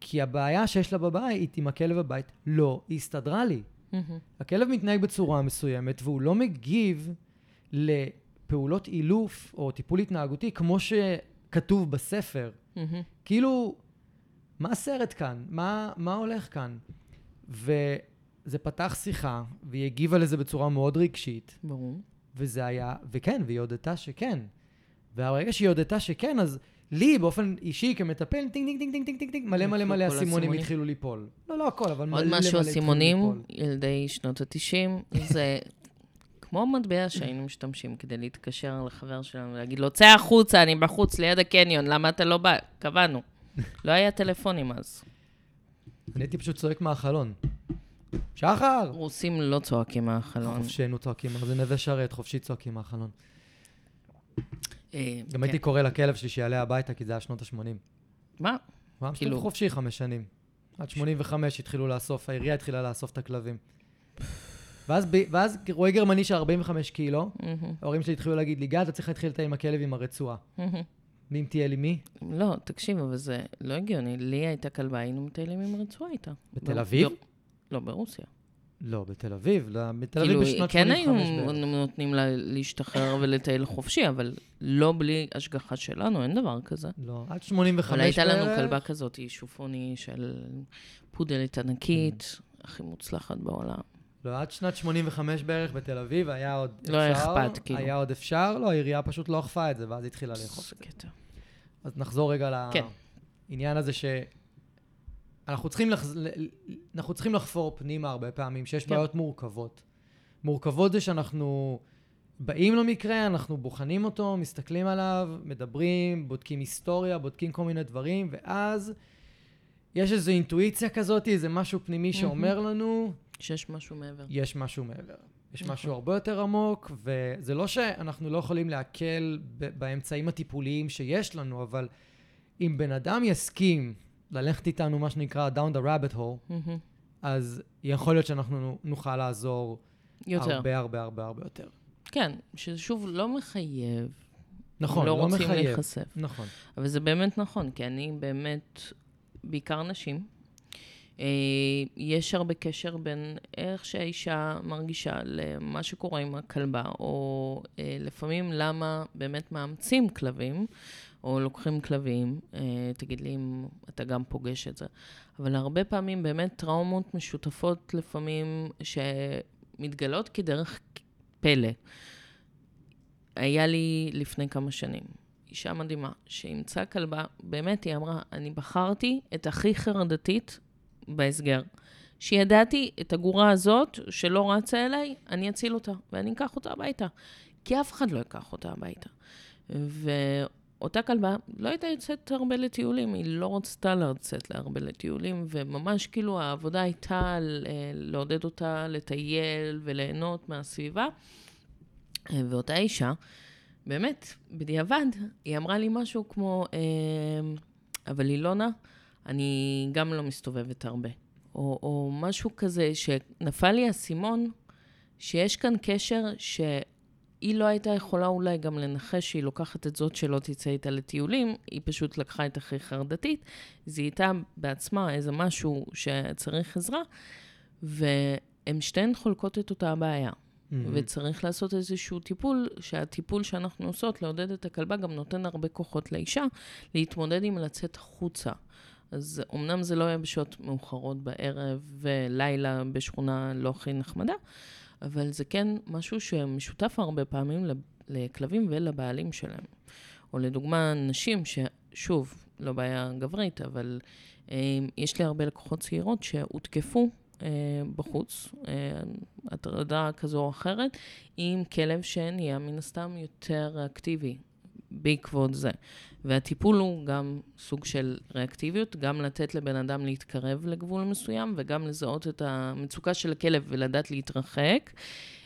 כי הבעיה שיש לה בבית עם הכלב בבית לא הסתדרה לי. מהמם. הכלב מתנהג בצורה מסוימת והוא לא מגיב לפעולות אילוף או טיפול התנהגותי כמו שכתוב בספר. מהמם. כאילו, מה הסרט כאן? מה, מה הולך כאן? וזה פתח שיחה, והיא הגיבה לזה בצורה מאוד רגשית, ברור. וזה היה, וכן, והיא הודתה שכן. והרגע שהיא הודתה שכן, אז לי, באופן אישי, כמטפל, טינג טינג טינג טינג טינג טינג מלא מלא נפלו מלא אסימונים. התחילו ליפול. לא, לא הכל, אבל מלא עוד מלא משהו, התחילו אסימונים, ליפול. ילדי שנות ה-90, זה כמו מטבע שהיינו משתמשים כדי להתקשר לחבר שלנו ולהגיד לו, צא החוצה, אני בחוץ ליד הקניון, למה אתה לא בא? קבענו. לא היה טלפונים אז. אני הייתי פשוט צועק מהחלון. שחר! רוסים לא צועקים מהחלון. חופשיינו צועקים, זה נווה שרת, חופשי צועקים מהחלון. אה, גם כן. הייתי קורא לכלב שלי שיעלה הביתה, כי זה היה שנות ה-80. מה? היה כאילו- חופשי חמש שנים. עד 85 התחילו לאסוף, העירייה התחילה לאסוף את הכלבים. ואז, ב- ואז רואה גרמני של 45 קילו, ההורים שלי התחילו להגיד לי, גל, אתה צריך להתחיל לטייל עם הכלב עם הרצועה. ואם תהיה לי מי? לא, תקשיב, אבל זה לא הגיוני. לי הייתה כלבה, היינו מטיילים עם רצועה איתה. בתל אביב? לא, לא, ברוסיה. לא, בתל אביב. לא, בתל אביב כאילו, בשנת כן 85 היו בערך. נותנים לה להשתחרר ולטייל חופשי, אבל לא בלי השגחה שלנו, אין דבר כזה. לא, עד 85 אבל בערך. הייתה לנו כלבה כזאת, שופוני של פודלית ענקית, Mm. הכי מוצלחת בעולם. לא, עד שנת 85 בערך בתל אביב היה עוד אפשר. לא היה אכפת, כאילו. היה עוד אפשר, לא, העירייה פשוט לא אכפה את זה, ואז התחילה לאכוף. זה קטע. אז נחזור רגע כן. לעניין הזה ש... אנחנו צריכים, לחז... ל- אנחנו צריכים לחפור פנימה הרבה פעמים, שיש כן. בעיות מורכבות. מורכבות זה שאנחנו באים למקרה, אנחנו בוחנים אותו, מסתכלים עליו, מדברים, בודקים היסטוריה, בודקים כל מיני דברים, ואז יש איזו אינטואיציה כזאת, איזה משהו פנימי שאומר לנו, שיש משהו מעבר. יש משהו מעבר. יש נכון. משהו הרבה יותר עמוק, וזה לא שאנחנו לא יכולים להקל באמצעים הטיפוליים שיש לנו, אבל אם בן אדם יסכים ללכת איתנו, מה שנקרא down the rabbit hole, מהמם. אז יכול להיות שאנחנו נוכל לעזור יותר. הרבה הרבה הרבה הרבה יותר. כן, ששוב, לא מחייב. נכון, לא לא, רוצים מחייב. להיחשף. נכון. אבל זה באמת נכון, כי אני באמת, בעיקר נשים, אה, יש הרבה קשר בין איך שהאישה מרגישה למה שקורה עם הכלבה, או אה, לפעמים למה באמת מאמצים כלבים, או לוקחים כלבים, אה, תגיד לי אם אתה גם פוגש את זה. אבל הרבה פעמים באמת טראומות משותפות לפעמים שמתגלות כדרך פלא. היה לי לפני כמה שנים אישה מדהימה שאימצה כלבה, באמת, היא אמרה, אני בחרתי את הכי חרדתית בהסגר. שידעתי את הגורה הזאת שלא רצה אליי, אני אציל אותה, ואני אקח אותה הביתה. כי אף אחד לא ייקח אותה הביתה. ואותה כלבה לא הייתה יוצאת הרבה לטיולים, היא לא רצתה לצאת להרבה לטיולים, וממש כאילו העבודה הייתה ל- לעודד אותה לטייל וליהנות מהסביבה. ואותה אישה, באמת, בדיעבד, היא אמרה לי משהו כמו, "אמ, אבל אילונה, אני גם לא מסתובבת הרבה. או, או משהו כזה, שנפל לי האסימון, שיש כאן קשר שהיא לא הייתה יכולה אולי גם לנחש שהיא לוקחת את זאת שלא תצא איתה לטיולים, היא פשוט לקחה את הכי חרדתית, זיהתה בעצמה איזה משהו שצריך עזרה, והן שתיהן חולקות את אותה הבעיה. וצריך לעשות איזשהו טיפול, שהטיפול שאנחנו עושות, לעודד את הכלבה, גם נותן הרבה כוחות לאישה להתמודד עם לצאת החוצה. אז אמנם זה לא היה בשעות מאוחרות בערב ולילה בשכונה לא הכי נחמדה, אבל זה כן משהו שמשותף הרבה פעמים לכלבים ולבעלים שלהם. או לדוגמה, נשים ששוב, לא בעיה גברית, אבל אה, יש לי הרבה לקוחות צעירות שהותקפו אה, בחוץ, אה, הטרדה כזו או אחרת, עם כלב שנהיה מן הסתם יותר ריאקטיבי בעקבות זה. והטיפול הוא גם סוג של ריאקטיביות, גם לתת לבן אדם להתקרב לגבול מסוים, וגם לזהות את המצוקה של הכלב ולדעת להתרחק,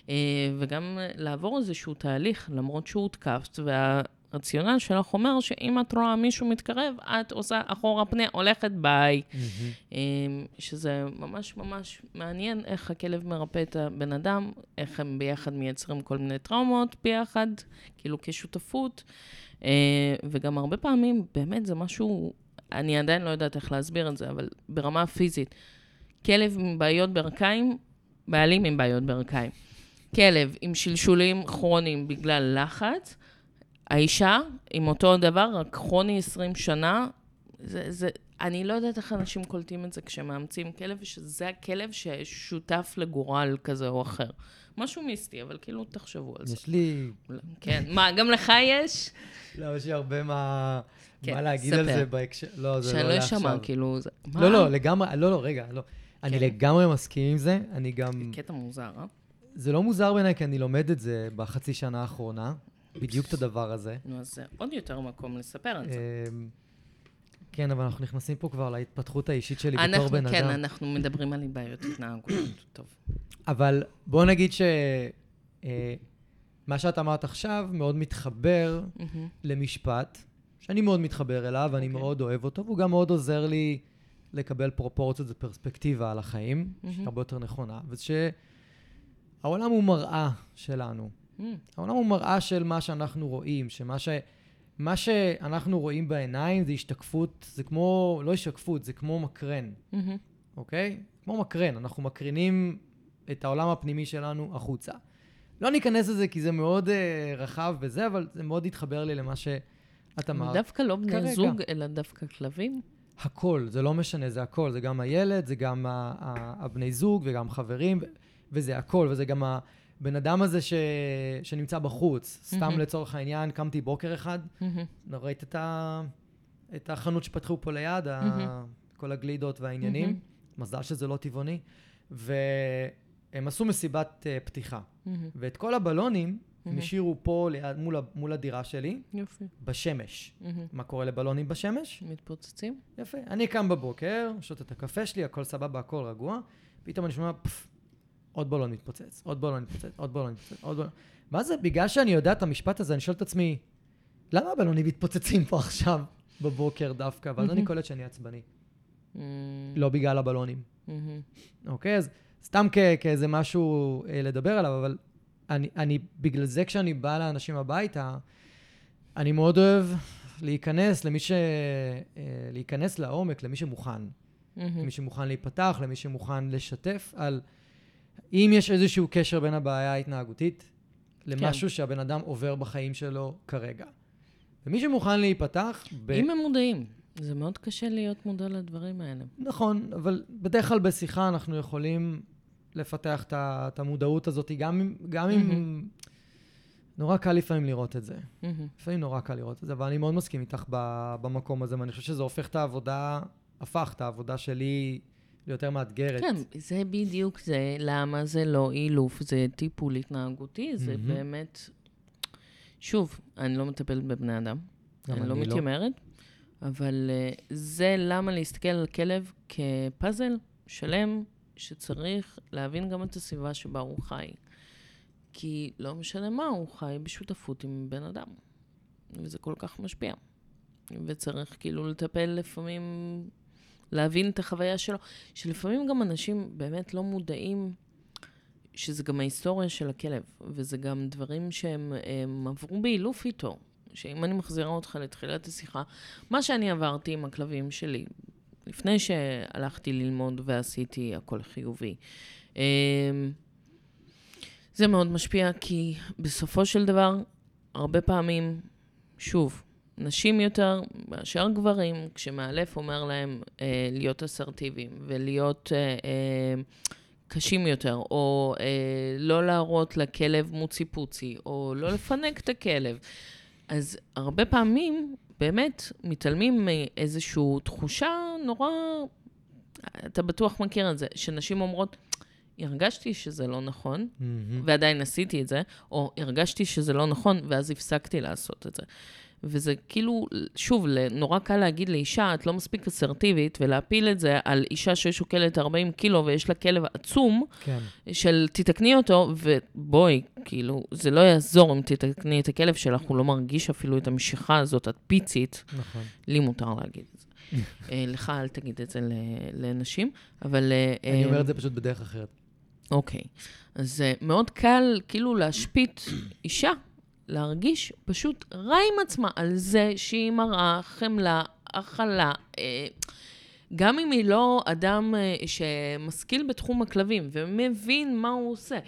אה, וגם לעבור איזשהו תהליך, למרות שהוא הותקף, וה... הרציונל שלך אומר שאם את רואה מישהו מתקרב, את עושה אחורה פנה, הולכת ביי. אמ, שזה ממש ממש מעניין איך הכלב מרפא את הבן אדם, איך הם ביחד מייצרים כל מיני טראומות ביחד, כאילו כשותפות. אה, וגם הרבה פעמים, באמת זה משהו, אני עדיין לא יודעת איך להסביר את זה, אבל ברמה הפיזית, כלב עם בעיות ברכיים, בעלים עם בעיות ברכיים. כלב עם שלשולים כרוניים בגלל לחץ, האישה עם אותו דבר, רק כרוני 20 שנה, זה, זה, אני לא יודעת איך אנשים קולטים את זה כשמאמצים כלב, שזה הכלב ששותף לגורל כזה או אחר. משהו מיסטי, אבל כאילו, תחשבו על זה. יש לי... כן. מה, גם לך יש? לא, יש לי הרבה מה, כן, מה להגיד על ספר. זה בהקשר... לא, זה שאני לא לא לעכשיו. אשמע, כאילו... זה-? לא, לא, לגמרי, לא, לא, רגע, לא. אני כן. לגמרי מסכים עם זה, אני גם... קטע מוזר, אה? זה לא מוזר בעיניי, כי אני לומד את זה בחצי שנה האחרונה, בדיוק את הדבר הזה. נו, אז זה עוד יותר מקום לספר על זה. אמ, כן, אבל אנחנו נכנסים פה כבר להתפתחות האישית שלי בתור בן כן, אדם. אנחנו מדברים על בעיות התנהגות. <coughs> טוב. אבל בוא נגיד ש... אה, מה שאת אמרת עכשיו מאוד מתחבר מהמם. למשפט, שאני מאוד מתחבר אליו, ואני אוקיי. מאוד אוהב אותו, והוא גם מאוד עוזר לי לקבל פרופורציות ופרספקטיבה על החיים, מהמם. הרבה יותר נכונה, ושהעולם הוא מראה שלנו. מהמם. העולם הוא מראה של מה שאנחנו רואים, שמה ש... מה שאנחנו רואים בעיניים זה השתקפות, זה כמו, לא השתקפות, זה כמו מקרן, מהמם. אוקיי? כמו מקרן, אנחנו מקרינים את העולם הפנימי שלנו החוצה. לא ניכנס לזה כי זה מאוד uh, רחב וזה, אבל זה מאוד התחבר לי למה שאת אמרת. דווקא לא בני כרגע. זוג, אלא דווקא כלבים? הכל, זה לא משנה, זה הכל. זה גם הילד, זה גם ה- ה- הבני זוג וגם חברים, ו- וזה הכל, וזה גם הבן אדם הזה ש... שנמצא בחוץ. סתם מהמם. לצורך העניין, קמתי בוקר אחד. לא ראית את, ה... את החנות שפתחו פה ליד, ה... מהמם. כל הגלידות והעניינים. מהמם. מזל שזה לא טבעוני. והם עשו מסיבת uh, פתיחה. מהמם. ואת כל הבלונים הם מהמם. השאירו פה ליד, מול, ה- מול הדירה שלי, יופי. בשמש. מהמם. מה קורה לבלונים בשמש? מתפוצצים? יפה. אני קם בבוקר, שותה את הקפה שלי, הכל סבבה, הכל רגוע, פתאום אני שומע, פפ, עוד בלון מתפוצץ, עוד בלון מתפוצץ, עוד בלון מתפוצץ, עוד בלון. מה זה, בגלל שאני יודע את המשפט הזה, אני שואל את עצמי, למה הבלונים מתפוצצים פה עכשיו, בבוקר דווקא? ואז אני. קולט שאני עצבני. לא בגלל הבלונים. אוקיי? אז סתם כאיזה משהו אה, לדבר עליו, אבל אני, אני, בגלל זה כשאני בא לאנשים הביתה, אני מאוד אוהב להיכנס למי ש... אה, להיכנס לעומק, למי שמוכן. למי שמוכן להיפתח, למי שמוכן לשתף על אם יש איזשהו קשר בין הבעיה ההתנהגותית למשהו כן. שהבן אדם עובר בחיים שלו כרגע. ומי שמוכן להיפתח, ב... אם הם מודעים. זה מאוד קשה להיות מודע לדברים האלה. נכון, אבל בדרך כלל בשיחה אנחנו יכולים לפתח את המודעות הזאת, גם, גם אם... מהמם. נורא קל לפעמים לראות את זה. מהמם. לפעמים נורא קל לראות את זה, אבל אני מאוד מסכים איתך במקום הזה, ואני חושב שזה הופך את העבודה, הפך את העבודה שלי ליותר מאתגרת. כן, זה בדיוק זה, למה זה לא אילוף, זה טיפול התנהגותי, זה מהמם. באמת... שוב, אני לא מטפלת בבני אדם, אני לא אני לא. מתיימרת, אבל אה, זה למה להסתכל על כלב כפאזל שלם, שצריך להבין גם את הסביבה שבה הוא חי. כי לא משנה מה, הוא חי בשותפות עם בן אדם, וזה כל כך משפיע. וצריך כאילו לטפל לפעמים, להבין את החוויה שלו, שלפעמים גם אנשים באמת לא מודעים שזה גם ההיסטוריה של הכלב, וזה גם דברים שהם הם עברו באילוף איתו. שאם אני מחזירה אותך לתחילת השיחה, מה שאני עברתי עם הכלבים שלי, לפני שהלכתי ללמוד ועשיתי הכל חיובי, אמ, זה מאוד משפיע, כי בסופו של דבר, הרבה פעמים, שוב, נשים יותר מאשר גברים, כשמאלף אומר להם אה, להיות אסרטיביים ולהיות אה, אה, קשים יותר, או אה, לא להראות לכלב מוצי פוצי, או לא לפנק את הכלב. אז הרבה פעמים באמת מתעלמים מאיזושהי תחושה נורא, אתה בטוח מכיר את זה, שנשים אומרות, הרגשתי שזה לא נכון, מהמם. ועדיין עשיתי את זה, או הרגשתי שזה לא נכון, ואז הפסקתי לעשות את זה. וזה כאילו, שוב, נורא קל להגיד לאישה, את לא מספיק אסרטיבית, ולהפיל את זה על אישה ששוקלת 40 קילו ויש לה כלב עצום, כן. של תתקני אותו, ובואי, כאילו, זה לא יעזור אם תתקני את הכלב שלך, הוא לא מרגיש אפילו את המשיכה הזאת, את פיצית. נכון. לי מותר להגיד את זה. אה, לך אל תגיד את זה לנשים, אבל... אה, אני אה, אומר את זה פשוט בדרך אחרת. אוקיי. אז מאוד קל כאילו להשפיט אישה, להרגיש פשוט רע עם עצמה על זה שהיא מראה חמלה, הכלה. אה, גם אם היא לא אדם אה, שמשכיל בתחום הכלבים ומבין מה הוא עושה,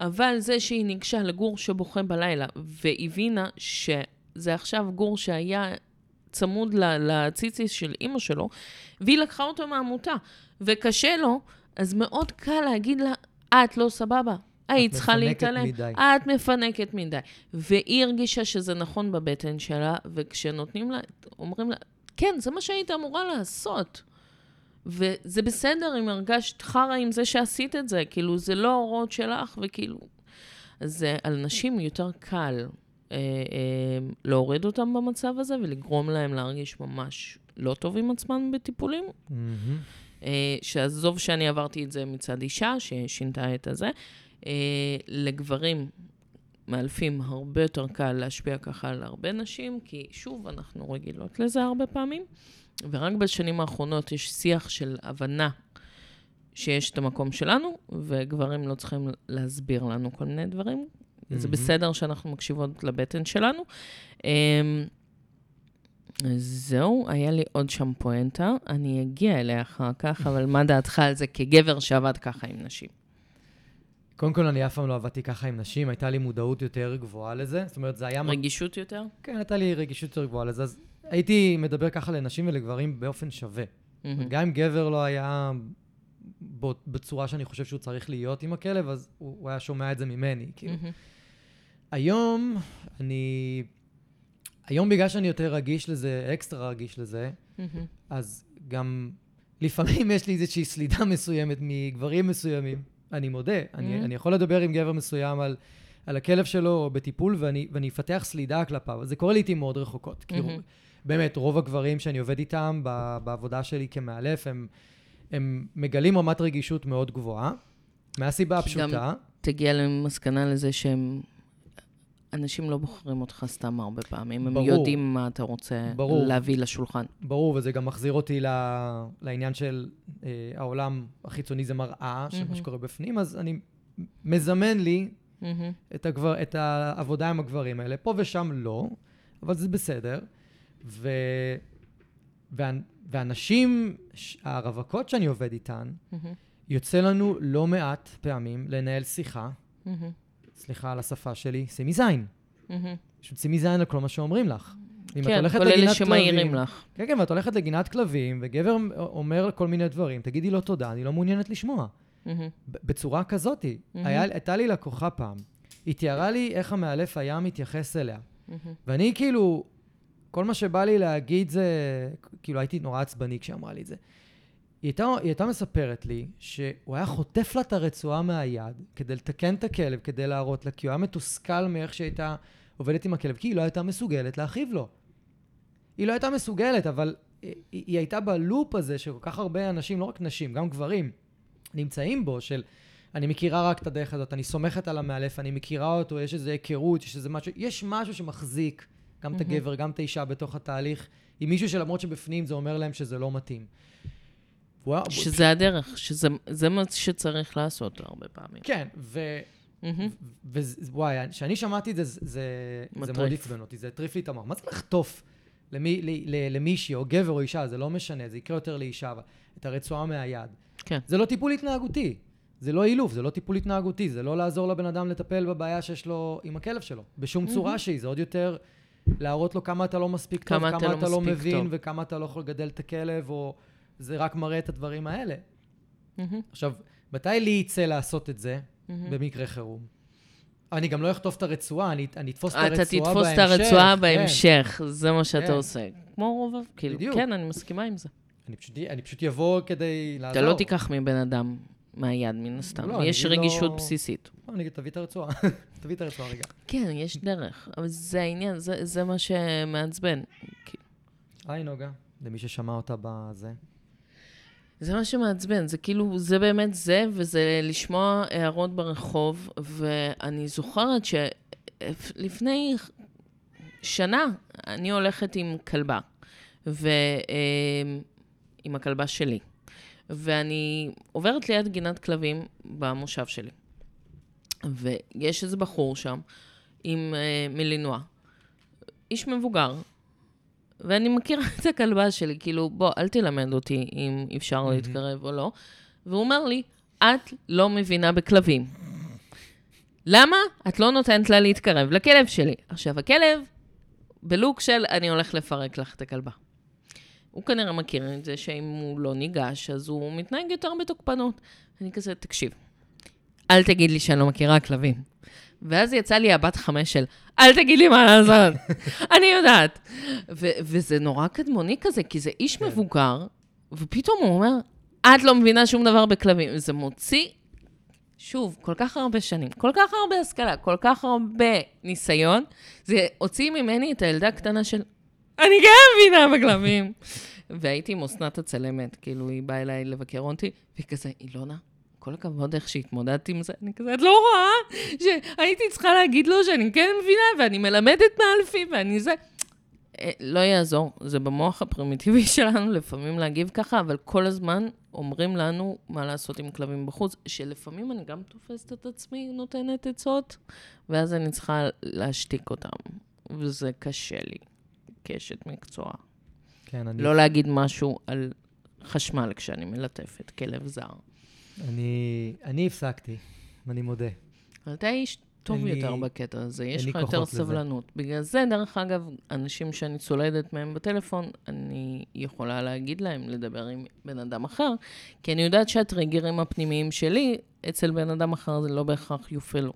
אבל זה שהיא ניגשה לגור שבוכה בלילה והבינה שזה עכשיו גור שהיה צמוד לציציס של אימא שלו, והיא לקחה אותו מהעמותה, וקשה לו, אז מאוד קל להגיד לה, את לא סבבה. היית צריכה להתעלם. מדי. את מפנקת מדי. והיא הרגישה שזה נכון בבטן שלה, וכשנותנים לה, אומרים לה, כן, זה מה שהיית אמורה לעשות. וזה בסדר אם הרגשת חרא עם זה שעשית את זה, כאילו, זה לא ההוראות שלך, וכאילו... אז אה, על נשים יותר קל אה, אה, להוריד אותם במצב הזה ולגרום להם להרגיש ממש לא טוב עם עצמם בטיפולים. מהמם. אה, שעזוב שאני עברתי את זה מצד אישה, ששינתה את הזה. אה, לגברים מאלפים הרבה יותר קל להשפיע ככה על הרבה נשים, כי שוב, אנחנו רגילות לזה הרבה פעמים, ורק בשנים האחרונות יש שיח של הבנה שיש את המקום שלנו, וגברים לא צריכים להסביר לנו כל מיני דברים. זה מהמם. בסדר שאנחנו מקשיבות לבטן שלנו. אמ, זהו, היה לי עוד שם פואנטה, אני אגיע אליה אחר כך, אבל מה דעתך על זה כגבר שעבד ככה עם נשים? קודם כל, אני אף פעם לא עבדתי ככה עם נשים, הייתה לי מודעות יותר גבוהה לזה. זאת אומרת, זה היה... רגישות יותר? כן, הייתה לי רגישות יותר גבוהה לזה. אז הייתי מדבר ככה לנשים ולגברים באופן שווה. מהמם. גם אם גבר לא היה בצורה שאני חושב שהוא צריך להיות עם הכלב, אז הוא, הוא היה שומע את זה ממני. כאילו. מהמם. היום, אני... היום בגלל שאני יותר רגיש לזה, אקסטרה רגיש לזה, מהמם. אז גם לפעמים יש לי איזושהי סלידה מסוימת מגברים מסוימים. אני מודה, אני, Mhm. אני יכול לדבר עם גבר מסוים על, על הכלב שלו או בטיפול, ואני, ואני אפתח סלידה כלפיו. זה קורה לעיתים מאוד רחוקות. Mhm. רוב- באמת, רוב הגברים שאני עובד איתם ב- בעבודה שלי כמאלף, הם, הם מגלים רמת רגישות מאוד גבוהה, מהסיבה כי גם- הפשוטה. תגיע למסקנה לזה שהם... אנשים לא בוחרים אותך סתם הרבה פעמים, הם ברור. יודעים מה אתה רוצה ברור. להביא לשולחן. ברור, וזה גם מחזיר אותי ל... לעניין של אה, העולם החיצוני זה מראה של מהמם. מה שקורה בפנים, אז אני מזמן לי מהמם. את, הגבר, את העבודה עם הגברים האלה. פה ושם לא, אבל זה בסדר. ו... וה... ואנשים, ש- הרווקות שאני עובד איתן, מהמם. יוצא לנו לא מעט פעמים לנהל שיחה, מהמם. סליחה על השפה שלי, שימי זין. פשוט שימי זין על כל מה שאומרים לך. כן, כל אלה שמעירים לך. כן, כן, ואת הולכת לגינת כלבים, וגבר אומר כל מיני דברים, תגידי לו תודה, אני לא מעוניינת לשמוע. בצורה. היה, הייתה לי לקוחה פעם, היא תיארה לי איך המאלף היה מתייחס אליה. ואני כאילו, כל מה שבא לי להגיד זה, כאילו הייתי נורא עצבני כשהיא אמרה לי את זה. היא הייתה, היא הייתה מספרת לי שהוא היה חוטף לה את הרצועה מהיד כדי לתקן את הכלב, כדי להראות לה, כי הוא היה מתוסכל מאיך שהייתה עובדת עם הכלב, כי היא לא הייתה מסוגלת להכאיב לו. היא לא הייתה מסוגלת, אבל היא, היא הייתה בלופ הזה שכל כך הרבה אנשים, לא רק נשים, גם גברים, נמצאים בו, של אני מכירה רק את הדרך הזאת, אני סומכת על המאלף, אני מכירה אותו, יש איזו היכרות, יש איזה משהו, יש משהו שמחזיק גם את מהמם. הגבר, גם את האישה בתוך התהליך, עם מישהו שלמרות שבפנים זה אומר להם שזה לא מתאים. וואו, שזה הדרך, שזה זה מה שצריך לעשות הרבה פעמים. כן, ו... ווואי, כשאני שמעתי את זה, זה. מאוד עצבן אותי, זה הטריף לי את המוח. מה זה לחטוף למישהי, או גבר או אישה, זה לא משנה, זה יקרה יותר לאישה, את הרצועה מהיד. כן. זה לא טיפול התנהגותי, זה לא אילוף, זה לא טיפול התנהגותי, זה לא לעזור לבן אדם לטפל בבעיה שיש לו עם הכלב שלו, בשום צורה שהיא, זה עוד יותר להראות לו כמה אתה לא מספיק טוב, כמה אתה לא לא מבין. וכמה אתה לא יכול לגדל את הכלב, או זה רק מראה את הדברים האלה. מהמם. עכשיו, מתי לי יצא לעשות את זה? מהמם. במקרה חירום. אני גם לא אחטוף את הרצועה, אני, אני אתפוס את הרצועה אתה בהמשך. תתפוס את הרצועה כן. בהמשך, זה מה שאתה כן. עושה. כמו רוב, כאילו, בדיוק. כן, אני מסכימה עם זה. אני פשוט, אני פשוט יבוא כדי לעזור. אתה לא תיקח מבן אדם מהיד, מן הסתם. לא, יש רגישות בסיסית. לא, אני אגיד, תביא את הרצועה. <laughs> תביא את הרצועה רגע. כן, יש דרך, אבל זה העניין, זה, זה מה שמעצבן. היי נוגה, למי ששמע אותה בזה. זה מה שמעצבן, זה כאילו, זה באמת זה, וזה לשמוע הערות ברחוב, ואני זוכרת שלפני שנה אני הולכת עם כלבה, ועם הכלבה שלי, ואני עוברת ליד גינת כלבים במושב שלי, ויש איזה בחור שם עם אה, מלינוע, איש מבוגר, ואני מכירה את הכלבה שלי, כאילו, בוא, אל תלמד אותי אם אפשר מהמם. להתקרב או לא. והוא אומר לי, את לא מבינה בכלבים. למה את לא נותנת לה להתקרב לכלב שלי? עכשיו, הכלב, בלוק של אני הולך לפרק לך את הכלבה. הוא כנראה מכיר את זה שאם הוא לא ניגש, אז הוא מתנהג יותר בתוקפנות. אני כזה, תקשיב, אל תגיד לי שאני לא מכירה כלבים. ואז יצא לי הבת חמש של, אל תגיד לי מה לעשות, <laughs> אני יודעת. ו- וזה נורא קדמוני כזה, כי זה איש כן. מבוגר, ופתאום הוא אומר, את לא מבינה שום דבר בכלבים. זה מוציא, שוב, כל כך הרבה שנים, כל כך הרבה השכלה, כל כך הרבה ניסיון, זה הוציא ממני את הילדה הקטנה של, אני גם מבינה בכלבים. <laughs> והייתי עם אסנת הצלמת, כאילו, היא באה אליי לבקר אותי, והיא כזה, אילונה, כל הכבוד איך שהתמודדת עם זה. אני כזה, את לא רואה שהייתי צריכה להגיד לו שאני כן מבינה, ואני מלמדת מאלפים, ואני זה. אה, לא יעזור, זה במוח הפרימיטיבי <laughs> שלנו לפעמים להגיב ככה, אבל כל הזמן אומרים לנו מה לעשות עם כלבים בחוץ, שלפעמים אני גם תופסת את עצמי נותנת עצות, ואז אני צריכה להשתיק אותם, וזה קשה לי, כאשת מקצוע. כן, אני, לא להגיד משהו על חשמל כשאני מלטפת כלב זר. אני, אני הפסקתי, אני מודה. אתה איש טוב לי- יותר בקטע הזה, יש לך יותר כוחות לזה. סבלנות. בגלל זה, דרך אגב, אנשים שאני צולדת מהם בטלפון, אני יכולה להגיד להם לדבר עם בן אדם אחר, כי אני יודעת שהטריגרים הפנימיים שלי, אצל בן אדם אחר זה לא בהכרח יופעלו.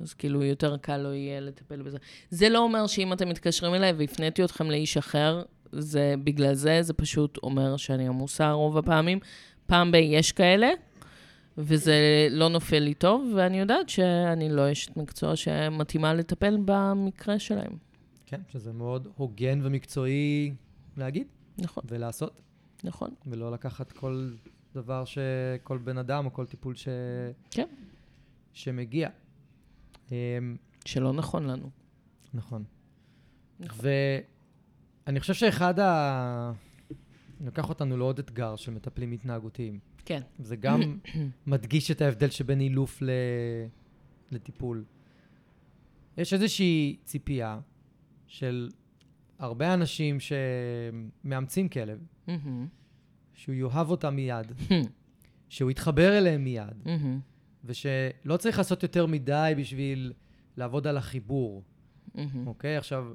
אז כאילו, יותר קל לו יהיה לטפל בזה. זה לא אומר שאם אתם מתקשרים אליי והפניתי אתכם לאיש אחר, זה בגלל זה, זה פשוט אומר שאני עמוסה רוב הפעמים. פעם ב- יש כאלה, וזה לא נופל לי טוב, ואני יודעת שאני לא אשת מקצוע שמתאימה לטפל במקרה שלהם. כן, שזה מאוד הוגן ומקצועי להגיד נכון, ולעשות, נכון. ולא לקחת כל דבר שכל בן אדם או כל טיפול ש... כן. שמגיע. אמ, שלא נכון לנו. נכון. נכון. ואני חושב שאחד ה... לוקח אותנו לעוד אתגר של מטפלים התנהגותיים. כן. זה גם <coughs> מדגיש את ההבדל שבין אילוף ל... לטיפול. יש איזושהי ציפייה של הרבה אנשים שמאמצים כלב, מהמם, שהוא יאהב אותם מיד, שהוא יתחבר אליהם מיד, מהמם, ושלא צריך לעשות יותר מדי בשביל לעבוד על החיבור, מהמם, אוקיי? עכשיו,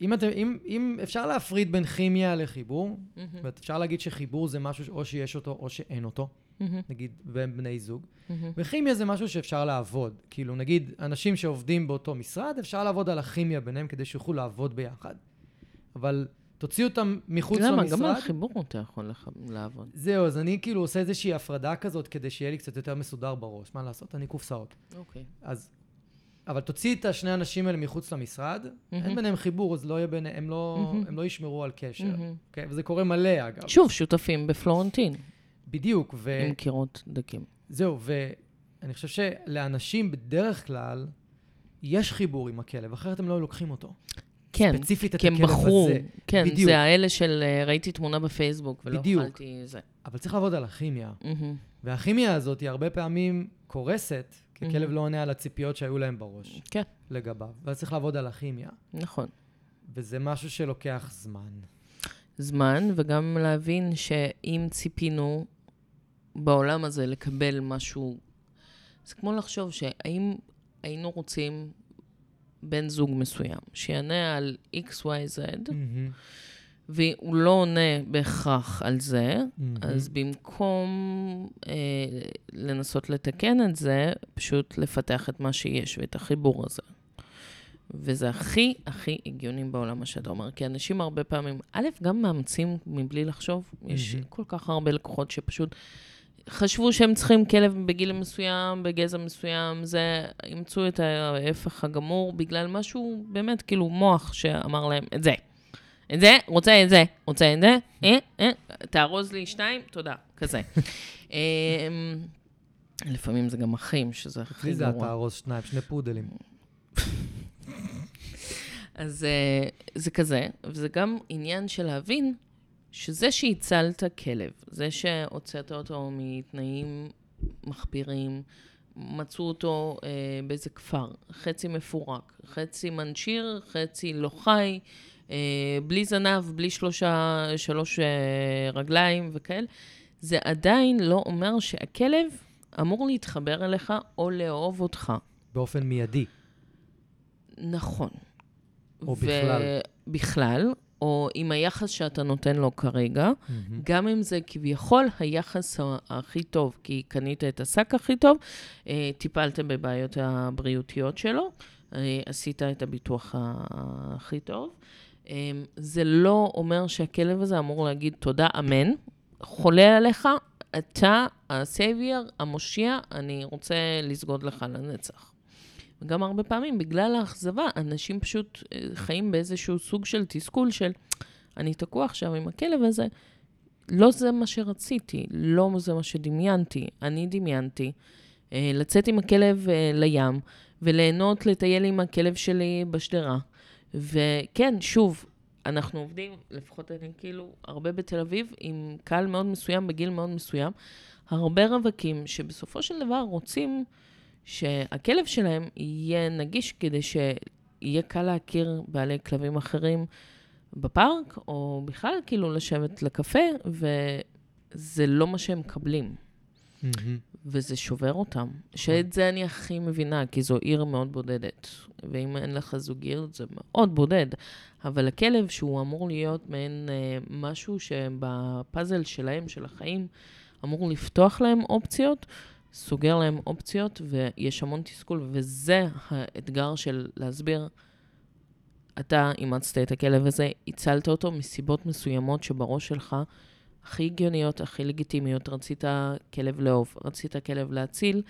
אם, אתם, אם, אם אפשר להפריד בין כימיה לחיבור, מהמם, ואפשר להגיד שחיבור זה משהו או שיש אותו או שאין אותו, מהמם, נגיד בין בני זוג, מהמם. וכימיה זה משהו שאפשר לעבוד. כאילו, נגיד, אנשים שעובדים באותו משרד, אפשר לעבוד על הכימיה ביניהם כדי שיוכלו לעבוד ביחד. אבל תוציאו אותם מחוץ למה? למשרד. גם על חיבור אתה יכול לח- לעבוד. זהו, אז אני כאילו עושה איזושהי הפרדה כזאת כדי שיהיה לי קצת יותר מסודר בראש. מה לעשות? אני קופסאות. אוקיי. אז... אבל תוציא את השני האנשים האלה מחוץ למשרד, אין ביניהם חיבור, אז לא יהיה ביניהם, הם לא, מהמם. הם לא ישמרו על קשר. מהמם. אוקיי? וזה קורה מלא, אגב. שוב, שותפים בפלורנטין, בדיוק, ו... עם קירות דקים. זהו, ואני חושב שלאנשים בדרך כלל יש חיבור עם הכלב, אחרת הם לא לוקחים אותו. כן, ספציפית את כי הם הכלב בחרו. הזה. כן, בדיוק. זה האלה של אה, ראיתי תמונה בפייסבוק ולא בדיוק. אכלתי זה. אבל צריך לעבוד על הכימיה. מהמם. והכימיה הזאת היא הרבה פעמים קורסת, כי. הכלב לא עונה על הציפיות שהיו להם בראש כן, לגביו. ואז צריך לעבוד על הכימיה. נכון. וזה משהו שלוקח זמן. זמן, וגם להבין שאם ציפינו בעולם הזה לקבל משהו, זה כמו לחשוב שהאם היינו רוצים בן זוג מסוים שיענה על XYZ, מהמם. והוא לא עונה בהכרח על זה, מהמם. אז במקום אה, לנסות לתקן את זה, פשוט לפתח את מה שיש ואת החיבור הזה. וזה הכי הכי הגיוני בעולם מה שאתה אומר, כי אנשים הרבה פעמים, א', גם מאמצים מבלי לחשוב. יש מהמם. כל כך הרבה לקוחות שפשוט חשבו שהם צריכים כלב בגיל מסוים, בגזע מסוים, זה, אימצו את ההפך הגמור בגלל משהו, באמת, כאילו, מוח שאמר להם, את זה. את זה, רוצה את זה, רוצה את זה, אה, אה, תארוז לי שתיים, תודה, כזה. <laughs> אמ, לפעמים זה גם אחים, שזה הכי אצלי זה גרוע. אתה ארוז שניים, שני פודלים. <laughs> אז אה, זה כזה, וזה גם עניין של להבין שזה שהצלת כלב, זה שהוצאת אותו מתנאים מחפירים, מצאו אותו אה, באיזה כפר, חצי מפורק, חצי מנשיר, חצי לא חי, אה, בלי זנב, בלי שלושה, שלוש אה, רגליים וכאלה, זה עדיין לא אומר שהכלב אמור להתחבר אליך או לאהוב אותך. באופן מיידי. נכון. או בכלל. בכלל, או עם היחס שאתה נותן לו כרגע, מהמם. גם אם זה כביכול היחס הכי טוב, כי קנית את השק הכי טוב, אה, טיפלת בבעיות הבריאותיות שלו, אה, עשית את הביטוח הכי טוב. אה, זה לא אומר שהכלב הזה אמור להגיד תודה, אמן, חולה עליך, אתה ה savior, המושיע, אני רוצה לסגוד לך לנצח. וגם הרבה פעמים, בגלל האכזבה, אנשים פשוט אה, חיים באיזשהו סוג של תסכול של, אני תקוע עכשיו עם הכלב הזה, לא זה מה שרציתי, לא זה מה שדמיינתי. אני דמיינתי אה, לצאת עם הכלב אה, לים, וליהנות לטייל עם הכלב שלי בשדרה. וכן, שוב, אנחנו עובדים, לפחות אני כאילו, הרבה בתל אביב, עם קהל מאוד מסוים, בגיל מאוד מסוים. הרבה רווקים שבסופו של דבר רוצים שהכלב שלהם יהיה נגיש כדי שיהיה קל להכיר בעלי כלבים אחרים, בפארק, או בכלל כאילו לשבת לקפה, וזה לא מה שהם מקבלים. מהמם. וזה שובר אותם. שאת זה אני הכי מבינה, כי זו עיר מאוד בודדת. ואם אין לך זוגיות, זה מאוד בודד. אבל הכלב, שהוא אמור להיות מעין אה, משהו שבפאזל שלהם, של החיים, אמור לפתוח להם אופציות, סוגר להם אופציות, ויש המון תסכול, וזה האתגר של להסביר. אתה אימצת את הכלב הזה, הצלת אותו מסיבות מסוימות שבראש שלך הכי הגיוניות, הכי לגיטימיות. רצית כלב לאהוב, רצית כלב להציל,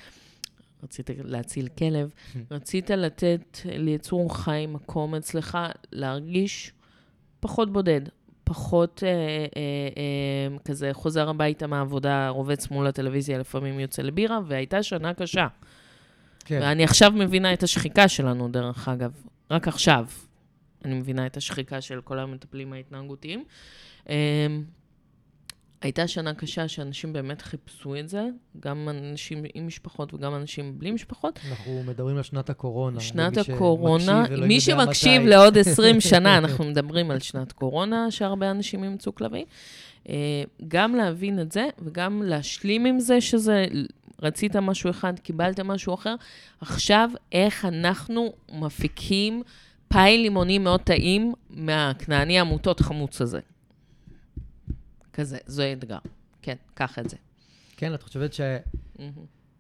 רצית להציל כלב, <laughs> רצית לתת ליצור חי מקום אצלך להרגיש פחות בודד, פחות אה, אה, אה, כזה חוזר הביתה מהעבודה, רובץ מול הטלוויזיה, לפעמים יוצא לבירה, והייתה שנה קשה. כן. ואני עכשיו מבינה את השחיקה שלנו, דרך אגב. רק עכשיו אני מבינה את השחיקה של כל המטפלים ההתנהגותיים. אמ, הייתה שנה קשה שאנשים באמת חיפשו את זה, גם אנשים עם משפחות וגם אנשים בלי משפחות. אנחנו מדברים על שנת הקורונה. שנת הקורונה, מי שמקשיב מתי. לעוד 20 שנה, אנחנו מדברים על שנת קורונה, שהרבה אנשים אימצו כלבים. אה, גם להבין את זה, וגם להשלים עם זה שזה, רצית משהו אחד, קיבלת משהו אחר. עכשיו, איך אנחנו מפיקים פאי לימוני מאוד טעים מהכנעני עמותות חמוץ הזה. כזה, זה אתגר. כן, קח את זה. כן, את חושבת.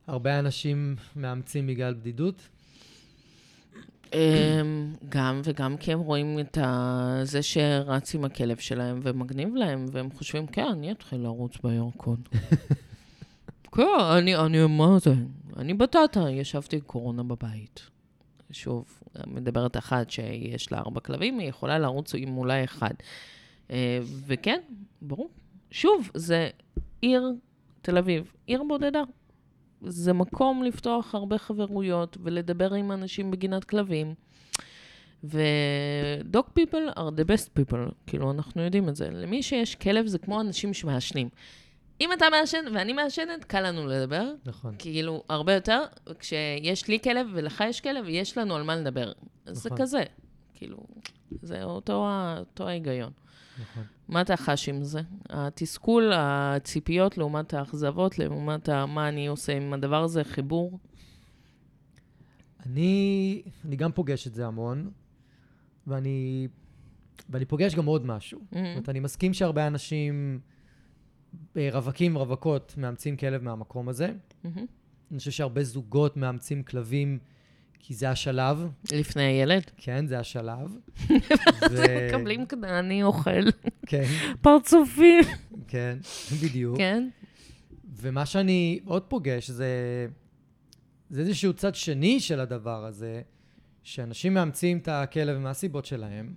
שהרבה אנשים מאמצים בגלל בדידות? אמ, גם וגם כי הם רואים את ה... זה שרץ עם הכלב שלהם ומגניב להם, והם חושבים, כן, אני אתחיל לרוץ בירקון. <laughs> כן, אני, אני, מה זה? אני בטטה, ישבתי קורונה בבית. שוב, מדברת אחת שיש לה ארבע כלבים, היא יכולה לרוץ עם אולי אחד. אה, וכן, ברור. שוב, זה עיר, תל אביב, עיר בודדה. זה מקום לפתוח הרבה חברויות ולדבר עם אנשים בגינת כלבים. ו-dog people are the best people, כאילו, אנחנו יודעים את זה. למי שיש כלב זה כמו אנשים שמעשנים. אם אתה מעשן ואני מעשנת, קל לנו לדבר, נכון. כאילו, הרבה יותר. כשיש לי כלב ולך יש כלב, יש לנו על מה לדבר. אז זה נכון. כזה, כאילו, זה אותו, אותו ההיגיון. נכון. מה אתה חש עם זה? התסכול, הציפיות לעומת האכזבות, לעומת מה אני עושה עם הדבר הזה, חיבור? אני, אני גם פוגש את זה המון, ואני, ואני פוגש גם עוד משהו. זאת אומרת, אני מסכים שהרבה אנשים, אה, רווקים ורווקות, מאמצים כלב מהמקום הזה. מהמם. אני חושב שהרבה זוגות מאמצים כלבים, כי זה השלב, לפני הילד. כן, זה השלב. <laughs> אז מקבלים כזה, אני אוכל. כן, פרצופים. כן, בדיוק. כן? ומה שאני עוד פוגש זה, זה איזשהו צד שני של הדבר הזה, שאנשים מאמצים את הכלב מהסיבות שלהם,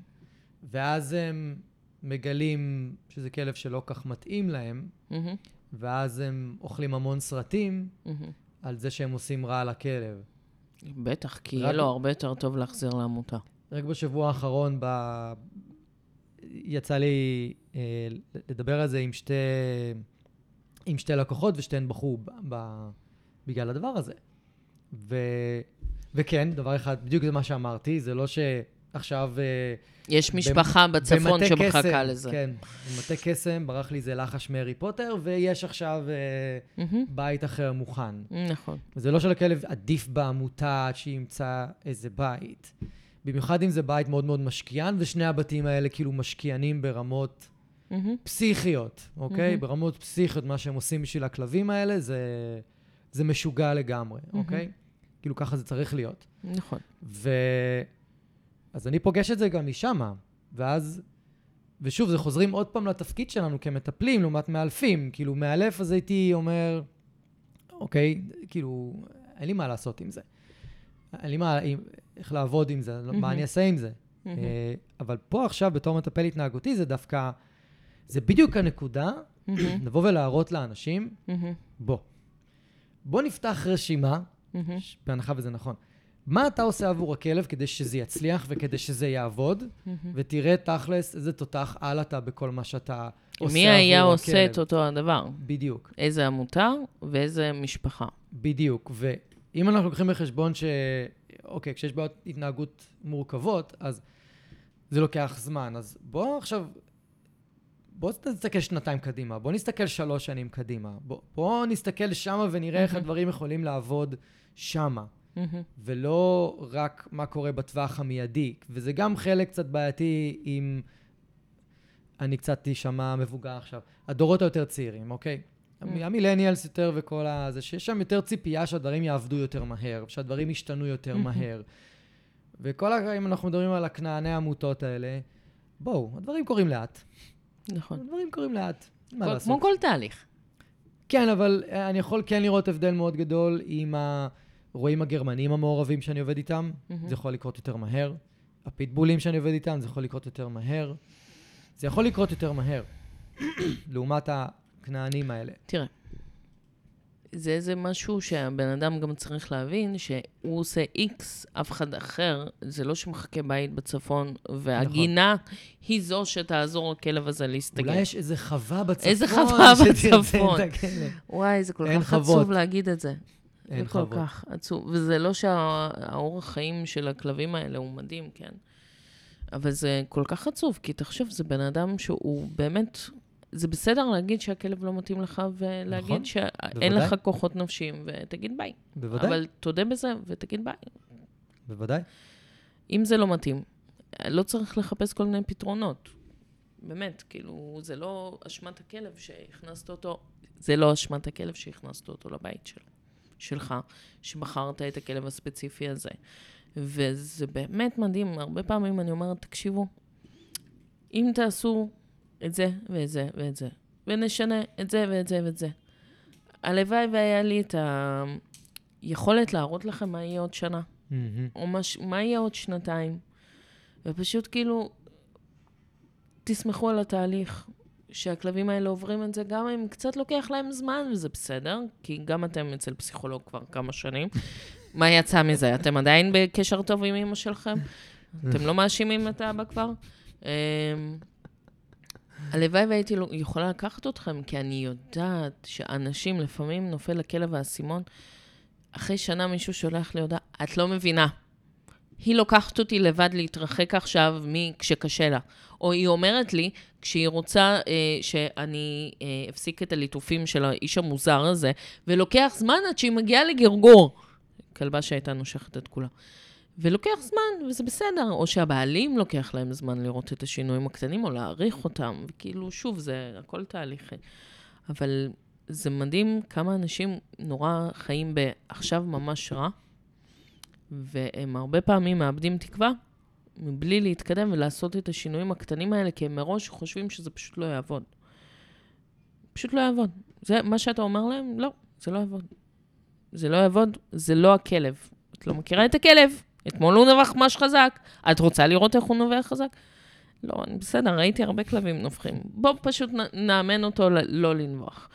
ואז הם מגלים שזה כלב שלא כך מתאים להם, ואז הם אוכלים המון סרטים. על זה שהם עושים רע לכלב. בטח, כי רק- יהיה לו הרבה יותר טוב להחזיר לעמותה. רק בשבוע האחרון ב... יצא לי אה, לדבר על זה עם שתי, עם שתי לקוחות, ושתיהן בכו ב... ב... בגלל הדבר הזה. ו... וכן, דבר אחד, בדיוק זה מה שאמרתי, זה לא שעכשיו... אה, יש במ- משפחה בצפון במטה שמחכה קסם, לזה. כן, במטה קסם ברח לי איזה לחש מהארי פוטר, ויש עכשיו מהמם, בית אחר מוכן. נכון. וזה לא שלכלב עדיף בעמותה עד שימצא איזה בית. במיוחד אם זה בית מאוד מאוד משקיען, ושני הבתים האלה כאילו משקיענים ברמות מהמם, פסיכיות, אוקיי? מהמם. ברמות פסיכיות, מה שהם עושים בשביל הכלבים האלה, זה, זה משוגע לגמרי, מהמם. אוקיי? כאילו ככה זה צריך להיות. נכון. ו... אז אני פוגש את זה גם משמה, ואז... ושוב, זה חוזרים עוד פעם לתפקיד שלנו כמטפלים לעומת מאלפים. כאילו, מאלף, אז הייתי אומר, אוקיי, כאילו, אין לי מה לעשות עם זה. אין לי מה, איך לעבוד עם זה, מהמם. מה אני אעשה עם זה. אה, אבל פה עכשיו, בתור מטפל התנהגותי, זה דווקא, זה בדיוק הנקודה, מהמם, לבוא ולהראות לאנשים, מהמם, בוא, בוא נפתח רשימה, ש- בהנחה וזה נכון. מה אתה עושה עבור הכלב כדי שזה יצליח וכדי שזה יעבוד. ותראה תכלס איזה תותח על אתה בכל מה שאתה עושה מי היה עבור עושה הכלב. את אותו הדבר? בדיוק, איזה עמותה ואיזה משפחה. בדיוק. ואם אנחנו לוקחים בחשבון ש... אוקיי, כשיש בעיות התנהגות מורכבות, אז זה לוקח זמן. אז בוא עכשיו, בוא נסתכל שנתיים קדימה, בוא נסתכל שלוש שנים קדימה. בוא, בוא נסתכל שמה ונראה איך. הדברים יכולים לעבוד שמה. מהמם. ולא רק מה קורה בטווח המיידי. וזה גם חלק קצת בעייתי אם אני קצת אשמע מבוגר עכשיו. הדורות היותר צעירים, אוקיי? Mm. המילניאלס יותר וכל ה... זה שיש שם יותר ציפייה שהדברים יעבדו יותר מהר, שהדברים ישתנו יותר Mhm. מהר. וכל ה... אם אנחנו מדברים על הכנעני העמותות האלה, בואו, הדברים קורים לאט. נכון. הדברים קורים לאט. מה לעשות? כמו כל תהליך. כן, אבל אה, אני יכול כן לראות הבדל מאוד גדול עם הרועים הגרמנים המעורבים שאני עובד איתם, מהמם. זה יכול לקרות יותר מהר. הפיטבולים שאני עובד איתם, זה יכול לקרות יותר מהר. זה יכול לקרות יותר מהר, <coughs> לעומת הכנענים האלה. תראה, זה איזה משהו שהבן אדם גם צריך להבין, שהוא עושה איקס, אף אחד אחר, זה לא שמחכה בית בצפון, והגינה היא זו שתעזור לכלב הזה להסתגל. אולי יש איזה חווה בצפון. איזה חווה <laughs> בצפון. וואי, זה כל כך חוות. עצוב להגיד את זה. אין זה כל חוות. כך עצוב. וזה לא שהאורח חיים של הכלבים האלה הוא מדהים, כן? אבל זה כל כך עצוב, כי תחשוב, זה בן אדם שהוא באמת... זה בסדר להגיד שהכלב לא מתאים לך, ולהגיד נכון, שאין בוודאי. לך כוחות נפשיים, ותגיד ביי. בוודאי, אבל תודה בזה ותגיד ביי. בוודאי. אם זה לא מתאים, לא צריך לחפש כל מיני פתרונות. באמת, כאילו, זה לא אשמת הכלב שהכנסת אותו, זה לא אשמת הכלב שהכנסת אותו לבית שלו, שלך, שבחרת את הכלב הספציפי הזה. וזה באמת מדהים, הרבה פעמים אני אומרת, תקשיבו, אם תעשו את זה ואת זה ואת זה, ונשנה את זה ואת זה ואת זה, הלוואי והיה לי את היכולת להראות לכם מה יהיה עוד שנה. מהמם. או מש... מה יהיה עוד שנתיים? ופשוט כאילו, תסמכו על התהליך, שהכלבים האלה עוברים את זה, גם אם קצת לוקח להם זמן, וזה בסדר, כי גם אתם אצל פסיכולוג כבר כמה שנים. מה יצא מזה? אתם עדיין בקשר טוב עם אמא שלכם? אתם לא מאשימים את האבא כבר? אמ, הלוואי והייתי לו- יכולה לקחת אתכם, כי אני יודעת שאנשים, לפעמים נופל לכלב האסימון, אחרי שנה מישהו שולח לי הודעה, את לא מבינה. היא לוקחת אותי לבד להתרחק עכשיו מכשקשה לה. או היא אומרת לי, כשהיא רוצה אה, שאני אה, אפסיק את הליטופים של האיש המוזר הזה, ולוקח זמן עד שהיא מגיעה לגרגור. כלבה שהייתה נושכת את כולה. ולוקח זמן, וזה בסדר. או שהבעלים לוקח להם זמן לראות את השינויים הקטנים, או להעריך אותם. וכאילו, שוב, זה הכל תהליכי. אבל זה מדהים כמה אנשים נורא חיים בעכשיו ממש רע, והם הרבה פעמים מאבדים תקווה מבלי להתקדם ולעשות את השינויים הקטנים האלה, כי הם מראש חושבים שזה פשוט לא יעבוד. פשוט לא יעבוד. זה מה שאתה אומר להם? לא, זה לא יעבוד. זה לא יעבוד, זה לא הכלב. את לא מכירה את הכלב, אתמול הוא נבח ממש חזק, את רוצה לראות איך הוא נובח חזק? לא, אני בסדר, ראיתי הרבה כלבים נובחים. בוא פשוט נאמן אותו לא לנבוח.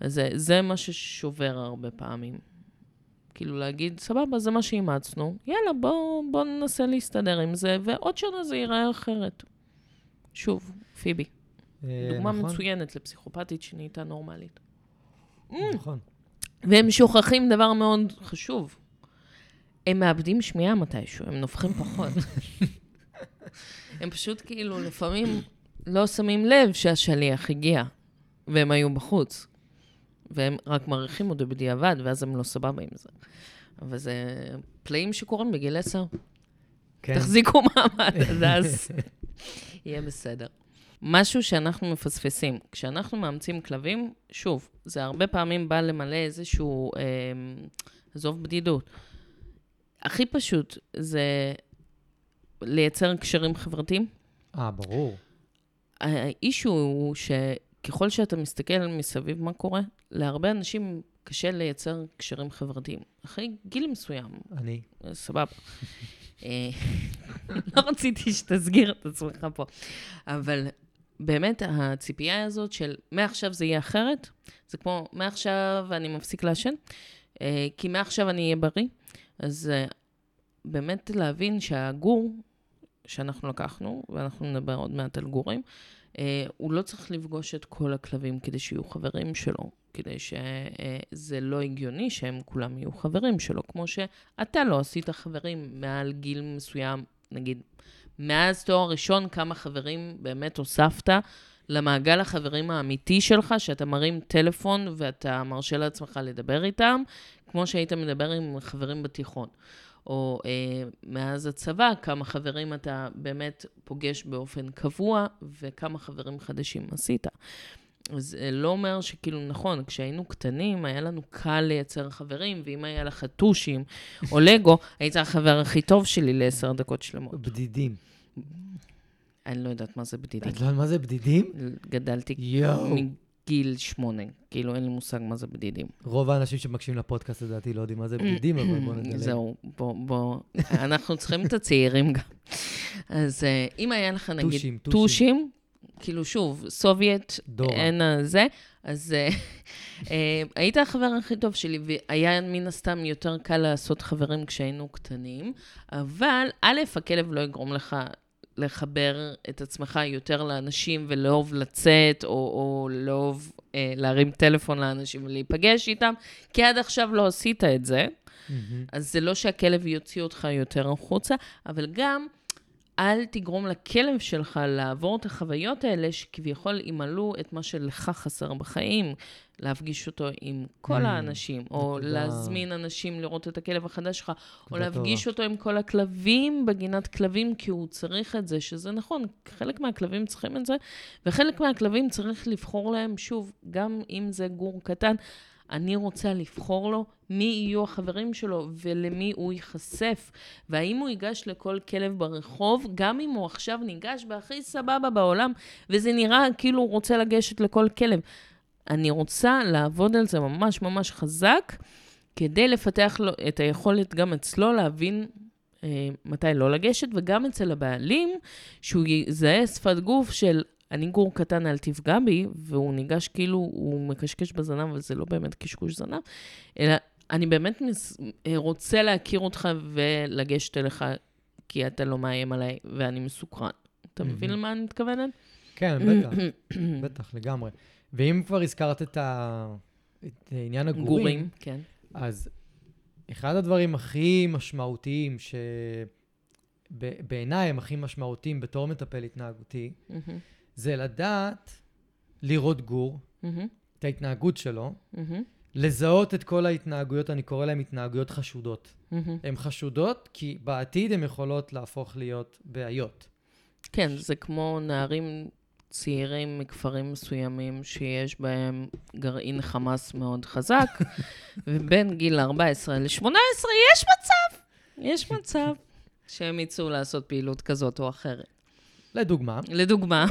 אז זה, זה מה ששובר הרבה פעמים. כאילו להגיד, סבבה, זה מה שאימצנו, יאללה, בוא, בוא ננסה להסתדר עם זה, ועוד שנה זה ייראה אחרת. שוב, פיבי, אה, דוגמה נכון, מצוינת לפסיכופתית שנהייתה נורמלית. נכון. והם שוכחים דבר מאוד חשוב. הם מאבדים שמיעה מתישהו, הם נובחים פחות. <laughs> הם פשוט כאילו לפעמים לא שמים לב שהשליח הגיע, והם היו בחוץ. והם רק מעריכים אותו בדיעבד, ואז הם לא סבבה עם זה. אבל זה פלאים שקורים בגיל עשר. כן. תחזיקו מעמד עד <laughs> אז, יהיה בסדר. משהו שאנחנו מפספסים, כשאנחנו מאמצים כלבים, שוב, זה הרבה פעמים בא למלא איזשהו, אה, עזוב בדידות. הכי פשוט זה לייצר קשרים חברתיים. אה, ברור. האישו הוא שככל שאתה מסתכל מסביב מה קורה, להרבה אנשים קשה לייצר קשרים חברתיים. אחרי גיל מסוים, אני. סבבה. אה, לא רציתי שתסגיר את עצמך פה, אבל באמת הציפייה הזאת של מעכשיו זה יהיה אחרת, זה כמו מעכשיו אני מפסיק לעשן, אה, כי מעכשיו אני אהיה בריא. אז אה, באמת להבין שהגור שאנחנו לקחנו, ואנחנו נדבר עוד מעט על גורים, אה, הוא לא צריך לפגוש את כל הכלבים כדי שיהיו חברים שלו, כדי שזה לא הגיוני שהם כולם יהיו חברים שלו, כמו שאתה לא עשית חברים מעל גיל מסוים, נגיד מאז תואר ראשון, כמה חברים באמת הוספת למעגל החברים האמיתי שלך, שאתה מרים טלפון ואתה מרשה לעצמך לדבר איתם, כמו שהיית מדבר עם חברים בתיכון. או אה, מאז הצבא, כמה חברים אתה באמת פוגש באופן קבוע, וכמה חברים חדשים עשית. זה אה, לא אומר שכאילו, נכון, כשהיינו קטנים, היה לנו קל לייצר חברים, ואם היה לך טושים או לגו, <laughs> היית החבר הכי טוב שלי לעשר דקות שלמות. בדידים. אני לא יודעת מה זה בדידים. את לא יודעת מה זה בדידים? גדלתי יואו. מגיל שמונה, כאילו אין לי מושג מה זה בדידים. רוב האנשים שמקשיבים לפודקאסט, לדעתי, לא יודעים מה זה בדידים, אבל בואו נדלג. זהו, בוא, בוא, אנחנו צריכים את הצעירים גם. אז אה, אם היה לך נגיד טושים, טושים. כאילו שוב, Soviet. אין זה, אז אה, <laughs> אה, היית החבר הכי טוב שלי, והיה מן הסתם יותר קל לעשות חברים כשהיינו קטנים, אבל א', הכלב לא יגרום לך לחבר את עצמך יותר לאנשים ולאהוב לצאת, או, או לאהוב אה, להרים טלפון לאנשים ולהיפגש איתם, כי עד עכשיו לא עשית את זה. מהמם. אז זה לא שהכלב יוציא אותך יותר החוצה, אבל גם אל תגרום לכלב שלך לעבור את החוויות האלה, שכביכול ימלאו את מה שלך חסר בחיים, להפגיש אותו עם כל Mm, האנשים, או נקודה. להזמין אנשים לראות את הכלב החדש שלך, או להפגיש. אותו עם כל הכלבים בגינת כלבים, כי הוא צריך את זה, שזה נכון, חלק מהכלבים צריכים את זה, וחלק מהכלבים צריך לבחור להם, שוב, גם אם זה גור קטן, אני רוצה לבחור לו מי יהיו החברים שלו ולמי הוא ייחשף. והאם הוא ייגש לכל כלב ברחוב, גם אם הוא עכשיו ניגש בהכי סבבה בעולם, וזה נראה כאילו הוא רוצה לגשת לכל כלב. אני רוצה לעבוד על זה ממש ממש חזק, כדי לפתח לו את היכולת גם אצלו להבין אה, מתי לא לגשת, וגם אצל הבעלים, שהוא יזהה שפת גוף של אני גור קטן, אל תפגע בי, והוא ניגש כאילו, הוא מקשקש בזנב, אבל זה לא באמת קשקוש זנב, אלא אני באמת מס, אה, רוצה להכיר אותך ולגשת אליך, כי אתה לא מאיים עליי ואני מסוקרן. אתה מבין. למה אני מתכוונת? כן, <clears throat> בטח, בטח, לגמרי. ואם כבר הזכרת את ה- את עניין הגורים, גורים, כן. אז אחד הדברים הכי משמעותיים, שבעיניי הם הכי משמעותיים בתור מטפל התנהגותי, מהמם, זה לדעת לראות גור, מהמם, את ההתנהגות שלו, מהמם, לזהות את כל ההתנהגויות, אני קורא להן התנהגויות חשודות. מהמם. הן חשודות כי בעתיד הן יכולות להפוך להיות בעיות. כן, זה כמו נערים צעירים מכפרים מסוימים שיש בהם גרעין חמאס מאוד חזק, <laughs> ובין גיל 14 ל-18 יש מצב, יש מצב שהם יצאו לעשות פעילות כזאת או אחרת. לדוגמה, לדוגמה,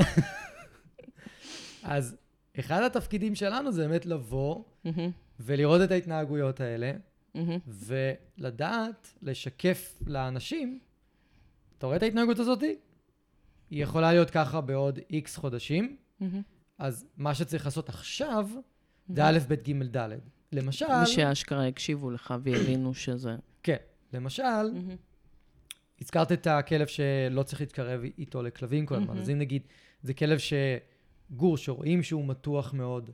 <laughs> אז אחד התפקידים שלנו זה באמת לבוא ולראות את ההתנהגויות האלה, ולדעת לשקף לאנשים, אתה רואה את ההתנהגות הזאתי? היא יכולה להיות ככה בעוד איקס חודשים. אז מה שצריך לעשות עכשיו, זה א', ב', ג', ד'. למשל, ושאשכרה הקשיבו לך והבינו שזה... כן, למשל, הזכרת את הכלב שלא צריך להתקרב איתו לכלבים כל הזמן. אז אם נגיד, זה כלב שגור, שרואים שהוא מתוח מאוד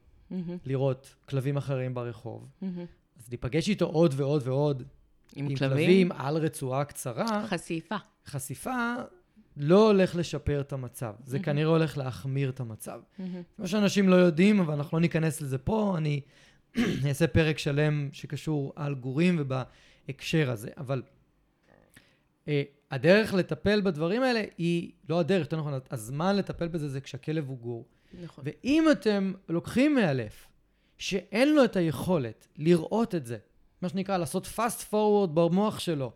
לראות כלבים אחרים ברחוב. אז להיפגש איתו עוד ועוד ועוד עם עם כלבים? כלבים על רצועה קצרה, חשיפה. חשיפה לא הולך לשפר את המצב. זה מהמם. כנראה הולך להחמיר את המצב. מהמם, כמו שאנשים לא יודעים, אבל אנחנו לא ניכנס לזה פה, אני <clears throat> אעשה פרק שלם שקשור על גורים ובהקשר הזה. אבל אה, הדרך לטפל בדברים האלה היא, לא הדרך, יותר נכון, הזמן לטפל בזה זה כשהכלב הוא גור. נכון. ואם אתם לוקחים מאלף שאין לו את היכולת לראות את זה, מה שנקרא לעשות fast forward במוח שלו,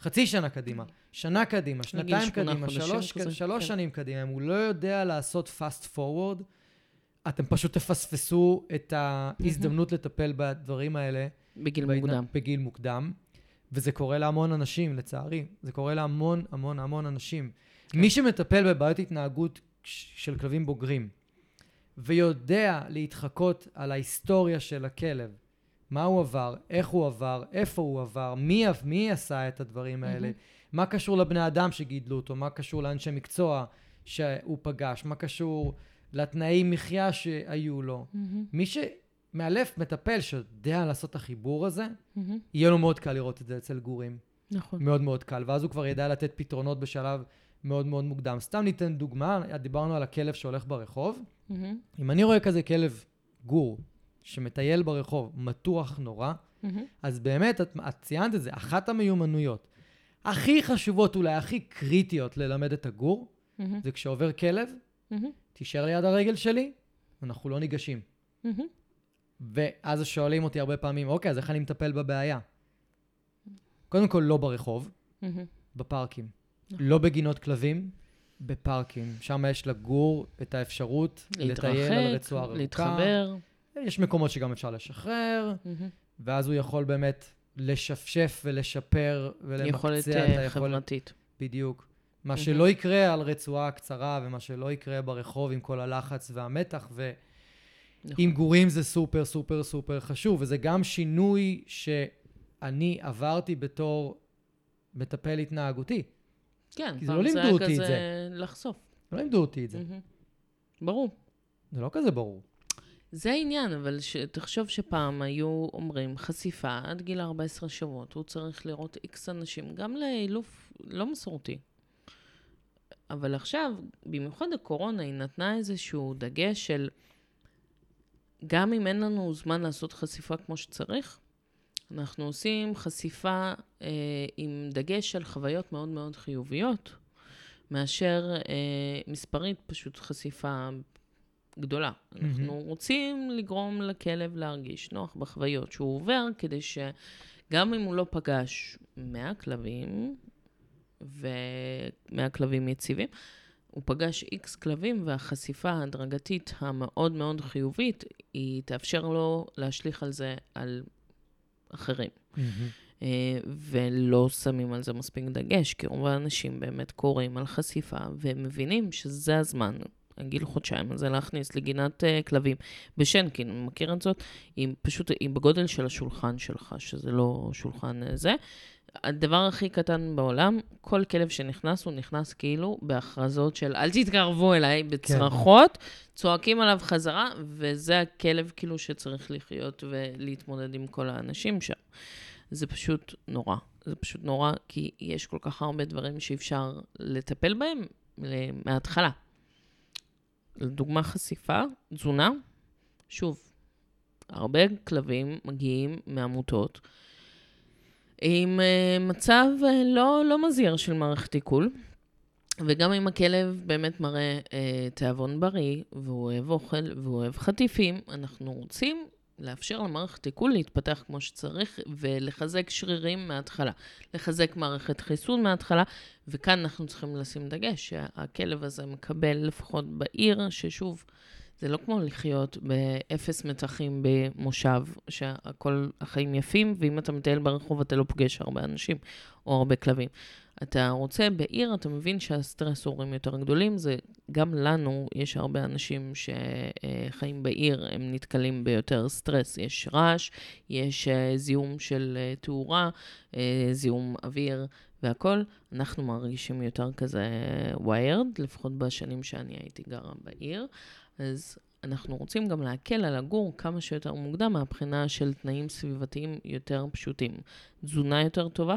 חצי שנה קדימה, שנה קדימה, שנתיים קדימה, שלוש, כזה, שלוש כן. שנים קדימה, אם הוא לא יודע לעשות fast forward, אתם פשוט תפספסו את ההזדמנות לטפל בדברים האלה בגיל בהתנ- מוקדם. בגיל מוקדם, וזה קורה להמון אנשים, לצערי. זה קורה להמון המון המון אנשים. מי שמטפל בבעיות התנהגות של כלבים בוגרים, ויודע להתחקות על ההיסטוריה של הכלב, מה הוא עבר, איך הוא עבר, איפה הוא עבר, מי, מי עשה את הדברים האלה, מהמם. מה קשור לבני אדם שגידלו אותו, מה קשור לאנשי מקצוע שהוא פגש, מה קשור לתנאי מחיה שהיו לו. מהמם, מי שמאלף, מטפל, שיודע לעשות את החיבור הזה, מהמם. יהיה לו מאוד קל לראות את זה אצל גורים. נכון. מאוד מאוד קל. ואז הוא כבר ידע לתת פתרונות בשלב מאוד מאוד מוקדם. סתם ניתן דוגמה, דיברנו על הכלב שהולך ברחוב. מהמם, אם אני רואה כזה כלב גור שמטייל ברחוב, מתוח נורא, מהמם. אז באמת, את, את ציינת את זה, אחת המיומנויות הכי חשובות, אולי הכי קריטיות ללמד את הגור, מהמם, זה כשעובר כלב, מהמם, תישאר ליד הרגל שלי, אנחנו לא ניגשים. מהמם. ואז שואלים אותי הרבה פעמים, אוקיי, אז איך אני מטפל בבעיה? קודם כל, לא ברחוב, מהמם. בפארקים. נכון. לא בגינות כלבים, בפארקים. שם יש לגור את האפשרות לטייל על רצועה רחוקה. להתחבר. יש מקומות שגם אפשר לשחרר, מהמם. ואז הוא יכול באמת לשפשף ולשפר ולמקצע יכולת את אה, היכולת. חברתית. בדיוק. מה מהמם. שלא יקרה על רצועה קצרה, ומה שלא יקרה ברחוב עם כל הלחץ והמתח, ועם נכון. גורים זה סופר סופר סופר חשוב, וזה גם שינוי שאני עברתי בתור מטפל התנהגותי. כן, כי זה לא לימדו אותי את זה. לחשוף. לא לימדו אותי את זה. מהמם. ברור. זה לא כזה ברור. זה העניין, אבל ש... תחשוב שפעם היו אומרים חשיפה עד גיל 14 שבועות, הוא צריך לראות איקס אנשים, גם לאילוף לא מסורתי. אבל עכשיו, במיוחד הקורונה, היא נתנה איזשהו דגש של גם אם אין לנו זמן לעשות חשיפה כמו שצריך, אנחנו עושים חשיפה אה, עם דגש על חוויות מאוד מאוד חיוביות, מאשר אה, מספרית פשוט חשיפה גדולה. אנחנו רוצים לגרום לכלב להרגיש נוח בחוויות שהוא עובר, כדי שגם אם הוא לא פגש 100 כלבים, ו-100 כלבים יציבים, הוא פגש איקס כלבים, והחשיפה ההדרגתית המאוד מאוד חיובית, היא תאפשר לו להשליך על זה על אחרים. אה, ולא שמים על זה מספיק דגש, כי רוב האנשים באמת קוראים על חשיפה, והם מבינים שזה הזמן, הגיל חודשיים הזה, להכניס לגינת uh, כלבים בשנקין, מכיר את זאת? היא פשוט, היא בגודל של השולחן שלך, שזה לא שולחן uh, זה. הדבר הכי קטן בעולם, כל כלב שנכנס, הוא נכנס כאילו בהכרזות של אל תתקרבו אליי בצרחות, צועקים עליו חזרה, וזה הכלב כאילו שצריך לחיות ולהתמודד עם כל האנשים שם. זה פשוט נורא. זה פשוט נורא, כי יש כל כך הרבה דברים שאפשר לטפל בהם ל- מההתחלה. לדוגמה חשיפה, תזונה, שוב, הרבה כלבים מגיעים מעמותות עם uh, מצב uh, לא, לא מזהיר של מערכת עיכול, וגם אם הכלב באמת מראה uh, תיאבון בריא, והוא אוהב אוכל והוא אוהב חטיפים, אנחנו רוצים לאפשר למערכת עיכול להתפתח כמו שצריך ולחזק שרירים מההתחלה, לחזק מערכת חיסון מההתחלה, וכאן אנחנו צריכים לשים דגש שהכלב הזה מקבל לפחות בעיר, ששוב, זה לא כמו לחיות באפס מתחים במושב, שהכל, החיים יפים, ואם אתה מטייל ברחוב אתה לא פוגש הרבה אנשים או הרבה כלבים. אתה רוצה בעיר, אתה מבין שהסטרסורים יותר גדולים, זה גם לנו, יש הרבה אנשים שחיים בעיר, הם נתקלים ביותר סטרס. יש רעש, יש אה, זיהום של אה, תאורה, אה, זיהום אוויר והכול. אנחנו מרגישים יותר כזה ויירד, לפחות בשנים שאני הייתי גרה בעיר. אז אנחנו רוצים גם להקל על הגור כמה שיותר מוקדם מהבחינה של תנאים סביבתיים יותר פשוטים. תזונה יותר טובה,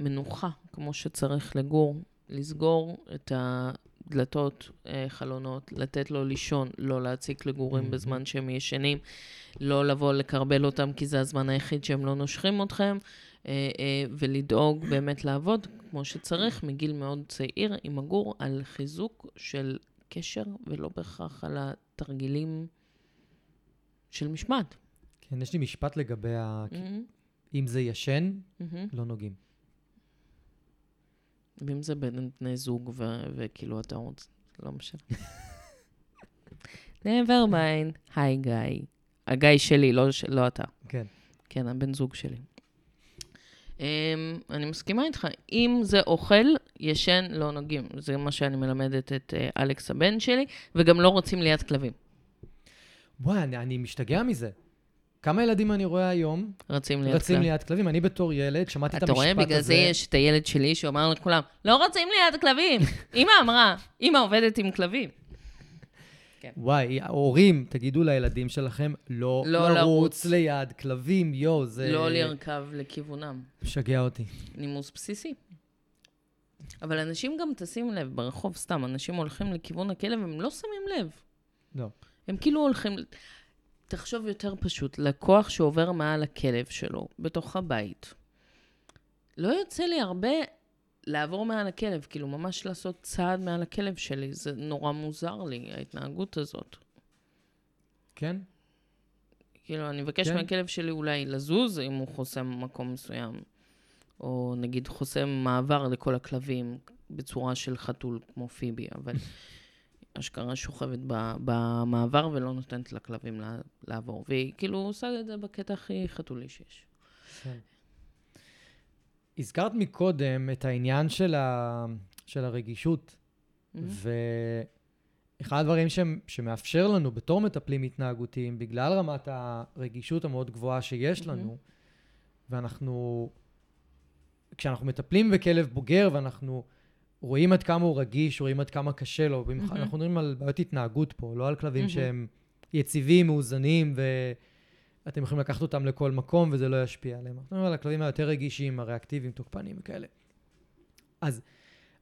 מנוחה כמו שצריך לגור, לסגור את הדלתות, אה, חלונות, לתת לו לישון, לא להציק לגורים בזמן שהם ישנים, לא לבוא לקרבל אותם כי זה הזמן היחיד שהם לא נושכים אתכם, אה, אה, ולדאוג באמת לעבוד כמו שצריך מגיל מאוד צעיר עם הגור על חיזוק של קשר ולא בהכרח על התרגילים של משמעת. כן, יש לי משפט לגבי ה... מהמם, אם זה ישן, מהמם. לא נוגעים. ואם זה בין בני זוג ו- וכאילו אתה רוצה, לא משנה. never mind, היי גיא. הגיא שלי, לא, ש- לא אתה. כן. כן, הבן זוג שלי. Um, אני מסכימה איתך, אם זה אוכל, ישן, לא נוגעים. זה מה שאני מלמדת את uh, אלכס הבן שלי, וגם לא רוצים ליד כלבים. וואי, אני, אני משתגע מזה. כמה ילדים אני רואה היום רצים ליד רצים. ליד כלבים? אני בתור ילד, שמעתי את אתה המשפט הזה. רואה? בגלל זה יש את הילד שלי שאומר לכולם, לא רוצים ליד כלבים. <laughs> אמא אמרה, אמא עובדת עם כלבים. וואי, הורים, תגידו לילדים שלכם לא, לא לרוץ לרוץ. ליד כלבים, יואו, זה לא לרכב לכיוונם. משגע אותי. נימוס בסיסי. אבל אנשים גם טסים לב ברחוב, סתם, אנשים הולכים לכיוון הכלב, הם לא שמים לב. לא. הם כאילו הולכים... תחשוב יותר פשוט, לקוח שעובר מעל הכלב שלו, בתוך הבית. לא יוצא לי הרבה לעבור מעל הכלב, כאילו ממש לעשות צעד מעל הכלב שלי, זה נורא מוזר לי, ההתנהגות הזאת. כן? כאילו, אני מבקש כן. מהכלב שלי אולי לזוז, אם הוא חוסם מקום מסוים. או נגיד חוסם מעבר לכל הכלבים בצורה של חתול, כמו פיבי, אבל אשכרה שוכבת במעבר ולא נותנת לכלבים לעבור. והיא כאילו עושה את זה בקטע הכי חתולי שיש. כן. הזכרת מקודם את העניין של, ה... של הרגישות, ואחד הדברים ש... שמאפשר לנו בתור מטפלים התנהגותיים, בגלל רמת הרגישות המאוד גבוהה שיש לנו, ואנחנו, כשאנחנו מטפלים בכלב בוגר ואנחנו רואים עד כמה הוא רגיש, רואים עד כמה קשה לו, מהמם. אנחנו מדברים על בעיות התנהגות פה, לא על כלבים מהמם. שהם יציבים, מאוזנים, ואתם יכולים לקחת אותם לכל מקום וזה לא ישפיע עליהם. אנחנו מדברים על הכלבים היותר רגישים, הריאקטיביים, תוקפניים וכאלה. אז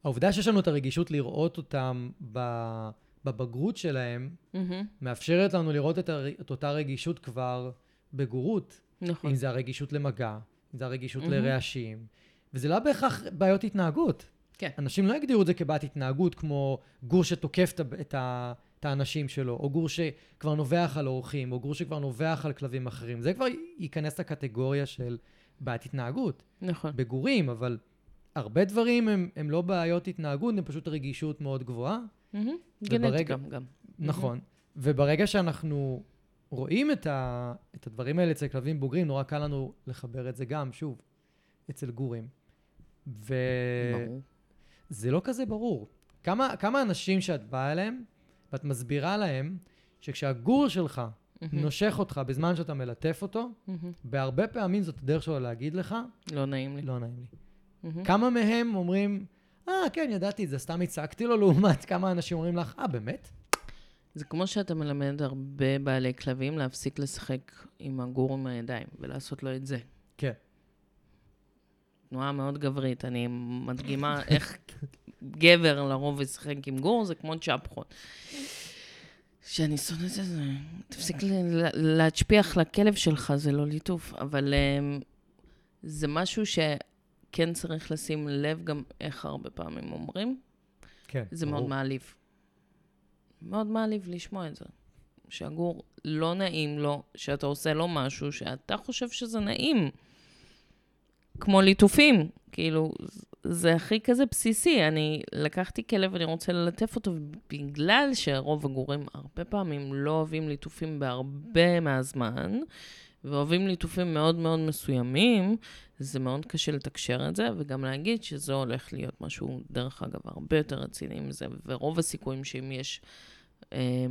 העובדה שיש לנו את הרגישות לראות אותם ב- בבגרות שלהם, מהמם. מאפשרת לנו לראות את, הר... את אותה רגישות כבר בגורות. נכון. אם זה הרגישות למגע, אם זה הרגישות מהמם. לרעשים. וזה לא בהכרח בעיות התנהגות. כן. אנשים לא יגדירו את זה כבעיית התנהגות, כמו גור שתוקף את ה- את, האנשים שלו, או גור שכבר נובח על אורחים, או גור שכבר נובח על כלבים אחרים. זה כבר ייכנס לקטגוריה של בעיית התנהגות. נכון. בגורים, אבל הרבה דברים הם, הם לא בעיות התנהגות, הם פשוט רגישות מאוד גבוהה. מהמם. וברגע- גנטיקה גם. נכון. וברגע שאנחנו רואים את, ה, את הדברים האלה אצל כלבים בוגרים, נורא קל לנו לחבר את זה גם, שוב, אצל גורים. וזה ברור. לא כזה ברור. כמה, כמה אנשים שאת באה אליהם, ואת מסבירה להם שכשהגור שלך מהמם. נושך אותך בזמן שאתה מלטף אותו, מהמם. בהרבה פעמים זאת הדרך שלו להגיד לך, לא נעים לי. לא נעים לי. מהמם. כמה מהם אומרים, אה, כן, ידעתי את זה, סתם הצקתי לו, לעומת <laughs> כמה אנשים אומרים לך, אה, באמת? זה כמו שאתה מלמד הרבה בעלי כלבים להפסיק לשחק עם הגור עם הידיים ולעשות לו את זה. כן. תנועה מאוד גברית. אני מדגימה איך גבר לרוב ישחק עם גור, זה כמו צ'פחון. שאני שונאת את זה, תפסיק להשפיח לכלב שלך, זה לא ליטוף. אבל אמ, זה משהו שכן צריך לשים לב גם איך הרבה פעמים אומרים. כן. זה ברור. מאוד מעליב. מאוד מעליב לשמוע את זה. שהגור לא נעים לו, שאתה עושה לו משהו שאתה חושב שזה נעים. כמו ליטופים, כאילו, זה הכי כזה בסיסי. אני לקחתי כלב ואני רוצה ללטף אותו, בגלל שרוב הגורים הרבה פעמים לא אוהבים ליטופים בהרבה מהזמן, ואוהבים ליטופים מאוד מאוד מסוימים, זה מאוד קשה לתקשר את זה, וגם להגיד שזה הולך להיות משהו, דרך אגב, הרבה יותר רציני מזה, ורוב הסיכויים שאם יש אה,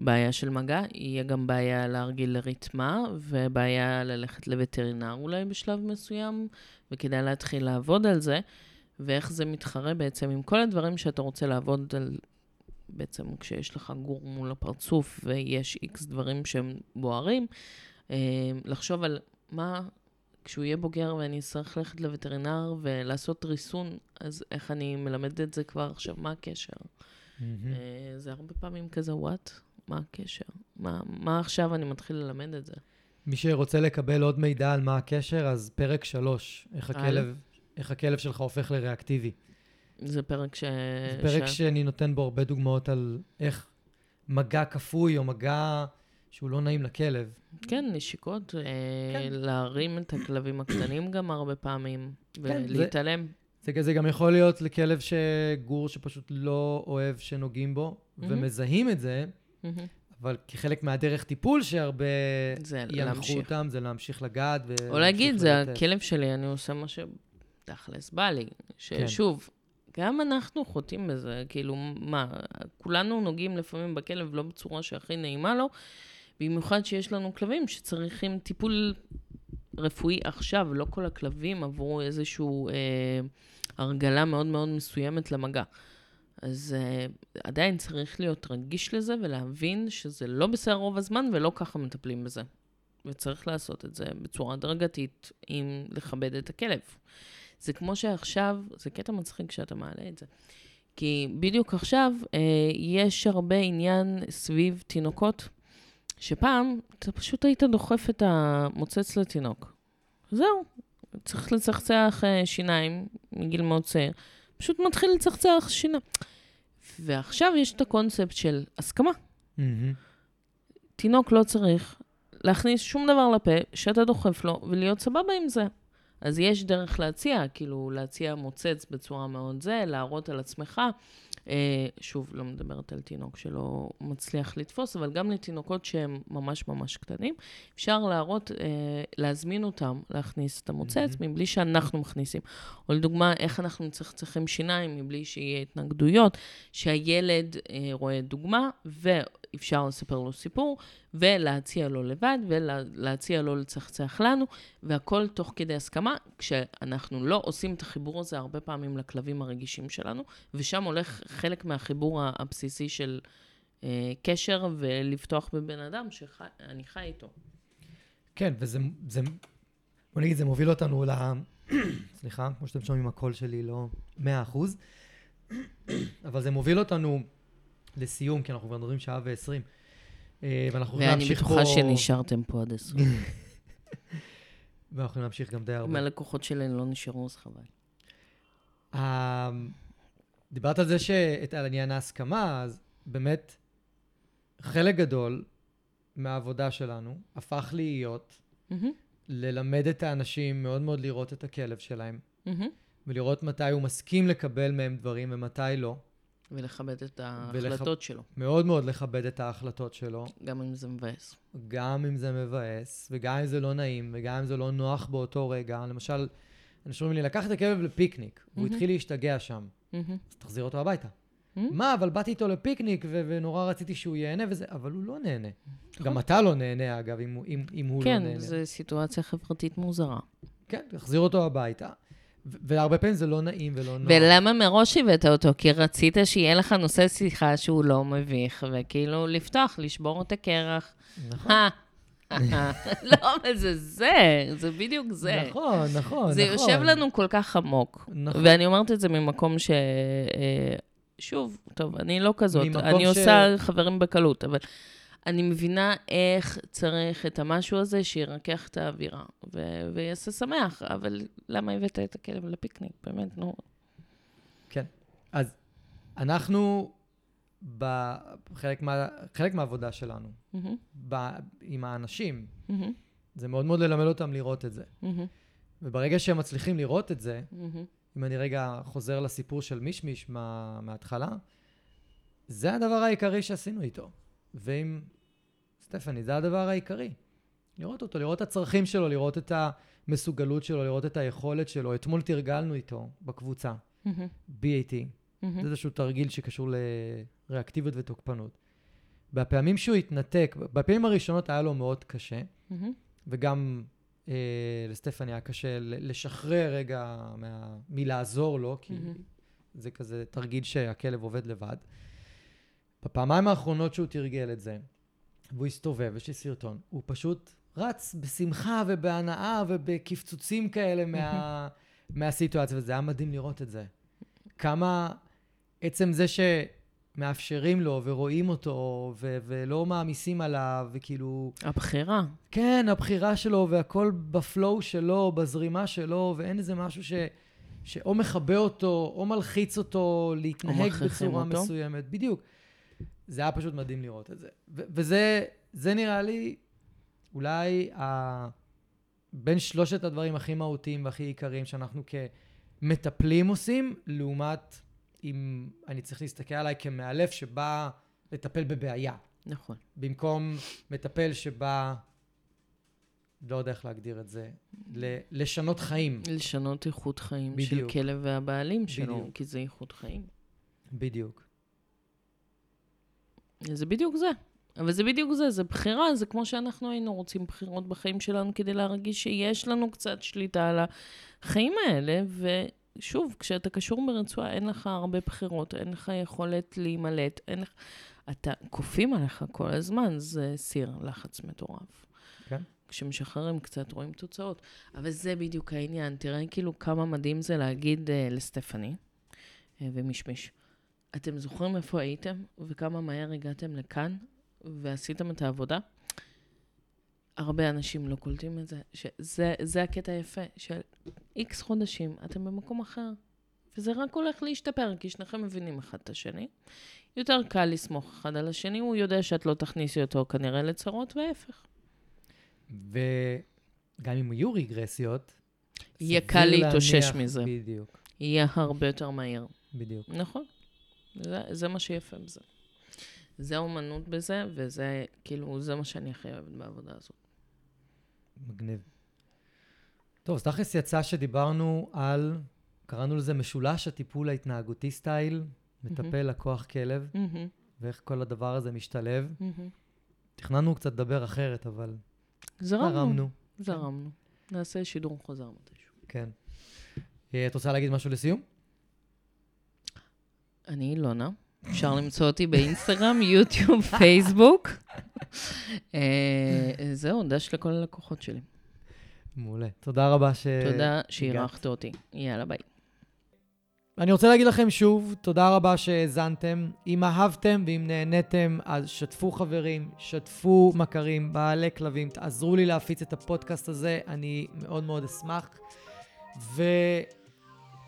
בעיה של מגע, יהיה גם בעיה להרגיל לריתמה, ובעיה ללכת לווטרינר אולי בשלב מסוים, וכדאי להתחיל לעבוד על זה, ואיך זה מתחרה בעצם עם כל הדברים שאתה רוצה לעבוד על... בעצם כשיש לך גור מול הפרצוף ויש איקס דברים שהם בוערים, אה, לחשוב על מה, כשהוא יהיה בוגר ואני אצטרך ללכת לווטרינר ולעשות ריסון, אז איך אני מלמד את זה כבר עכשיו, מה הקשר? אה, זה הרבה פעמים כזה, וואט? מה הקשר? מה, מה עכשיו אני מתחיל ללמד את זה? מי שרוצה לקבל עוד מידע על מה הקשר, אז פרק 3, איך. הכלב, איך הכלב שלך הופך לריאקטיבי. זה פרק ש... זה פרק ש... שאני נותן בו הרבה דוגמאות על איך מגע כפוי או מגע שהוא לא נעים לכלב. כן, נשיקות, אה, כן. להרים את הכלבים הקטנים גם הרבה פעמים, ולהתעלם. זה, זה גם יכול להיות לכלב שגור שפשוט לא אוהב שנוגעים בו, מהמם. ומזהים את זה. אבל כחלק מהדרך טיפול שהרבה ינחו. אותם, זה להמשיך לגעת ו... או להגיד, זה הכלב שלי, אני עושה מה שתכלס בא לי. כן. ששוב, גם אנחנו חוטאים בזה, כאילו, מה, כולנו נוגעים לפעמים בכלב לא בצורה שהכי נעימה לו, במיוחד שיש לנו כלבים שצריכים טיפול רפואי עכשיו, לא כל הכלבים עברו איזושהי אה, הרגלה מאוד מאוד מסוימת למגע. אז אה, עדיין צריך להיות רגיש לזה ולהבין שזה לא בסדר רוב הזמן ולא ככה מטפלים בזה. וצריך לעשות את זה בצורה הדרגתית, עם לכבד את הכלב. זה כמו שעכשיו, זה קטע מצחיק שאתה מעלה את זה. כי בדיוק עכשיו אה, יש הרבה עניין סביב תינוקות, שפעם אתה פשוט היית דוחף את המוצץ לתינוק. זהו, צריך לצחצח אה, שיניים מגיל מאוד צעיר. פשוט מתחיל לצחצח שיניים. ועכשיו יש את הקונספט של הסכמה. תינוק לא צריך להכניס שום דבר לפה שאתה דוחף לו ולהיות סבבה עם זה. אז יש דרך להציע, כאילו להציע מוצץ בצורה מאוד זה, להראות על עצמך. אה, שוב, לא מדברת על תינוק שלא מצליח לתפוס, אבל גם לתינוקות שהם ממש ממש קטנים, אפשר להראות, אה, להזמין אותם להכניס את המוצץ מהמם. מבלי שאנחנו מכניסים. או לדוגמה, איך אנחנו מצחצחים שיניים מבלי שיהיה התנגדויות, שהילד אה, רואה דוגמה, ואפשר לספר לו סיפור, ולהציע לו לבד, ולהציע לו לצחצח לנו, והכל תוך כדי הסכמה, כשאנחנו לא עושים את החיבור הזה הרבה פעמים לכלבים הרגישים שלנו, ושם הולך חלק מהחיבור הבסיסי של אה, קשר ולפתוח בבן אדם שאני חי איתו. כן, וזה, זה, בוא נגיד, זה מוביל אותנו ל... <coughs> סליחה, כמו שאתם שומעים, הקול שלי לא מאה אחוז, <coughs> אבל זה מוביל אותנו לסיום, כי אנחנו כבר מדברים שעה ועשרים. אה, ואנחנו יכולים ואני להמשיך פה... בטוחה שנשארתם פה עד הסוף. <laughs> ואנחנו יכולים להמשיך גם די אם הרבה. הלקוחות שלנו לא נשארו, אז חבל. אה, דיברת על זה שאת על עניין ההסכמה, אז באמת חלק גדול מהעבודה שלנו הפך להיות ללמד את האנשים מאוד מאוד לראות את הכלב שלהם. ולראות מתי הוא מסכים לקבל מהם דברים ומתי לא. ולכבד את ההחלטות שלו, מאוד מאוד לכבד את ההחלטות שלו, גם אם זה מבאס. גם אם זה מבאס, וגם אם זה לא נעים, וגם אם זה לא נוח באותו רגע. למשל, אנשים אומרים לי, לקח את הכלב לפיקניק, והוא מהמם. התחיל להשתגע שם, מהמם. אז תחזיר אותו הביתה. מהמם. מה, אבל באתי איתו לפיקניק, ו- ונורא רציתי שהוא ייהנה וזה, אבל הוא לא נהנה. נכון. גם אתה לא נהנה, אגב, אם, אם, אם הוא לא כן, נהנה. זו סיטואציה חברתית מוזרה. כן, תחזיר אותו הביתה. והרבה פעמים זה לא נעים ולא נוח. ולמה מראש הבאת אותו? כי רצית שיהיה לך נושא שיחה שהוא לא מביך, וכאילו לפתוח, לשבור את הקרח. נכון, אה, לא, אבל זה זה, זה בדיוק זה. נכון, נכון, זה נכון. יושב לנו כל כך עמוק. נכון. ואני אומרת את זה ממקום ש... אה, שוב, טוב, אני לא כזאת, אני ש- עושה חברים בקלות, אבל אני מבינה איך צריך את המשהו הזה שירכך את האווירה ו- ויעשה שמח, אבל למה הבאת את הכלב לפיקניק? באמת, נו. אז אנחנו, בחלק מה, חלק מהעבודה שלנו, מהמם, ב, עם האנשים, מהמם, זה מאוד מאוד ללמד אותם לראות את זה. מהמם, וברגע שהם מצליחים לראות את זה, מהמם. אם אני רגע חוזר לסיפור של מישמיש מה, מההתחלה, זה הדבר העיקרי שעשינו איתו. ועם סטפני, זה הדבר העיקרי. לראות אותו, לראות את הצרכים שלו, לראות את המסוגלות שלו, לראות את היכולת שלו. אתמול תרגלנו איתו בקבוצה, מהמם, BAT. מהמם. זה איזשהו תרגיל שקשור לריאקטיביות ותוקפנות. בפעמים שהוא התנתק, בפעמים הראשונות היה לו מאוד קשה, מהמם. וגם אה, לסטפני היה קשה לשחרר רגע מה, מלעזור לו, כי מהמם. זה כזה תרגיל שהכלב עובד לבד. בפעמיים האחרונות שהוא תרגל את זה, והוא הסתובב, יש לי סרטון, הוא פשוט רץ בשמחה ובהנאה ובקפצוצים כאלה מה, <laughs> מהסיטואציה, וזה היה מדהים לראות את זה. כמה עצם זה שמאפשרים לו ורואים אותו ו- ולא מעמיסים עליו, וכאילו... הבחירה. כן, הבחירה שלו והכל בפלואו שלו, בזרימה שלו, ואין איזה משהו ש... שאו מכבה אותו, או מלחיץ אותו להתנהג מכריחים בצורה אותו. מסוימת. בדיוק. זה היה פשוט מדהים לראות את זה. ו- וזה זה נראה לי אולי ה... בין שלושת הדברים הכי מהותיים והכי עיקריים שאנחנו כמטפלים עושים, לעומת אם אני צריך להסתכל עליי כמאלף שבא לטפל בבעיה. נכון. במקום מטפל שבא, לא יודע איך להגדיר את זה, ל- לשנות חיים. לשנות איכות חיים של בדיוק. כלב והבעלים שלו, בדיוק. כי זה איכות חיים. בדיוק. זה בדיוק זה. אבל זה בדיוק זה, זה בחירה, זה כמו שאנחנו היינו רוצים בחירות בחיים שלנו כדי להרגיש שיש לנו קצת שליטה על החיים האלה, ושוב, כשאתה קשור ברצועה, אין לך הרבה בחירות, אין לך יכולת להימלט, אין לך... אתה, כופים עליך כל הזמן, זה סיר לחץ מטורף. כן. כשמשחררים קצת רואים תוצאות. אבל זה בדיוק העניין. תראה כאילו כמה מדהים זה להגיד uh, לסטפני uh, ומישמיש. אתם זוכרים איפה הייתם וכמה מהר הגעתם לכאן ועשיתם את העבודה? הרבה אנשים לא קולטים את זה. שזה זה הקטע היפה, של איקס חודשים אתם במקום אחר. וזה רק הולך להשתפר, כי שניכם מבינים אחד את השני. יותר קל לסמוך אחד על השני, הוא יודע שאת לא תכניסי אותו כנראה לצרות, וההפך. וגם אם יהיו רגרסיות, יהיה קל להתאושש מזה. בדיוק. יהיה הרבה יותר מהיר. בדיוק. נכון. זה, זה מה שיפה בזה. זה האומנות בזה, וזה, כאילו, זה מה שאני הכי אוהבת בעבודה הזאת. מגניב. טוב, אז תכלס יצא שדיברנו על, קראנו לזה משולש הטיפול ההתנהגותי סטייל, מטפל, לקוח, כלב. ואיך כל הדבר הזה משתלב. תכננו קצת לדבר אחרת, אבל זרמנו. הרמנו. זרמנו. נעשה שידור חוזר מתישהו. כן. אה, את רוצה להגיד משהו לסיום? אני אילונה. אפשר למצוא אותי באינסטגרם, יוטיוב, פייסבוק. אה, זהו, דש לכל הלקוחות שלי. מעולה. תודה רבה ש... תודה שאירחת אותי. יאללה, ביי. אני רוצה להגיד לכם שוב, תודה רבה שהאזנתם. אם אהבתם ואם נהניתם, אז שתפו חברים, שתפו מכרים, בעלי כלבים, תעזרו לי להפיץ את הפודקאסט הזה, אני מאוד מאוד אשמח.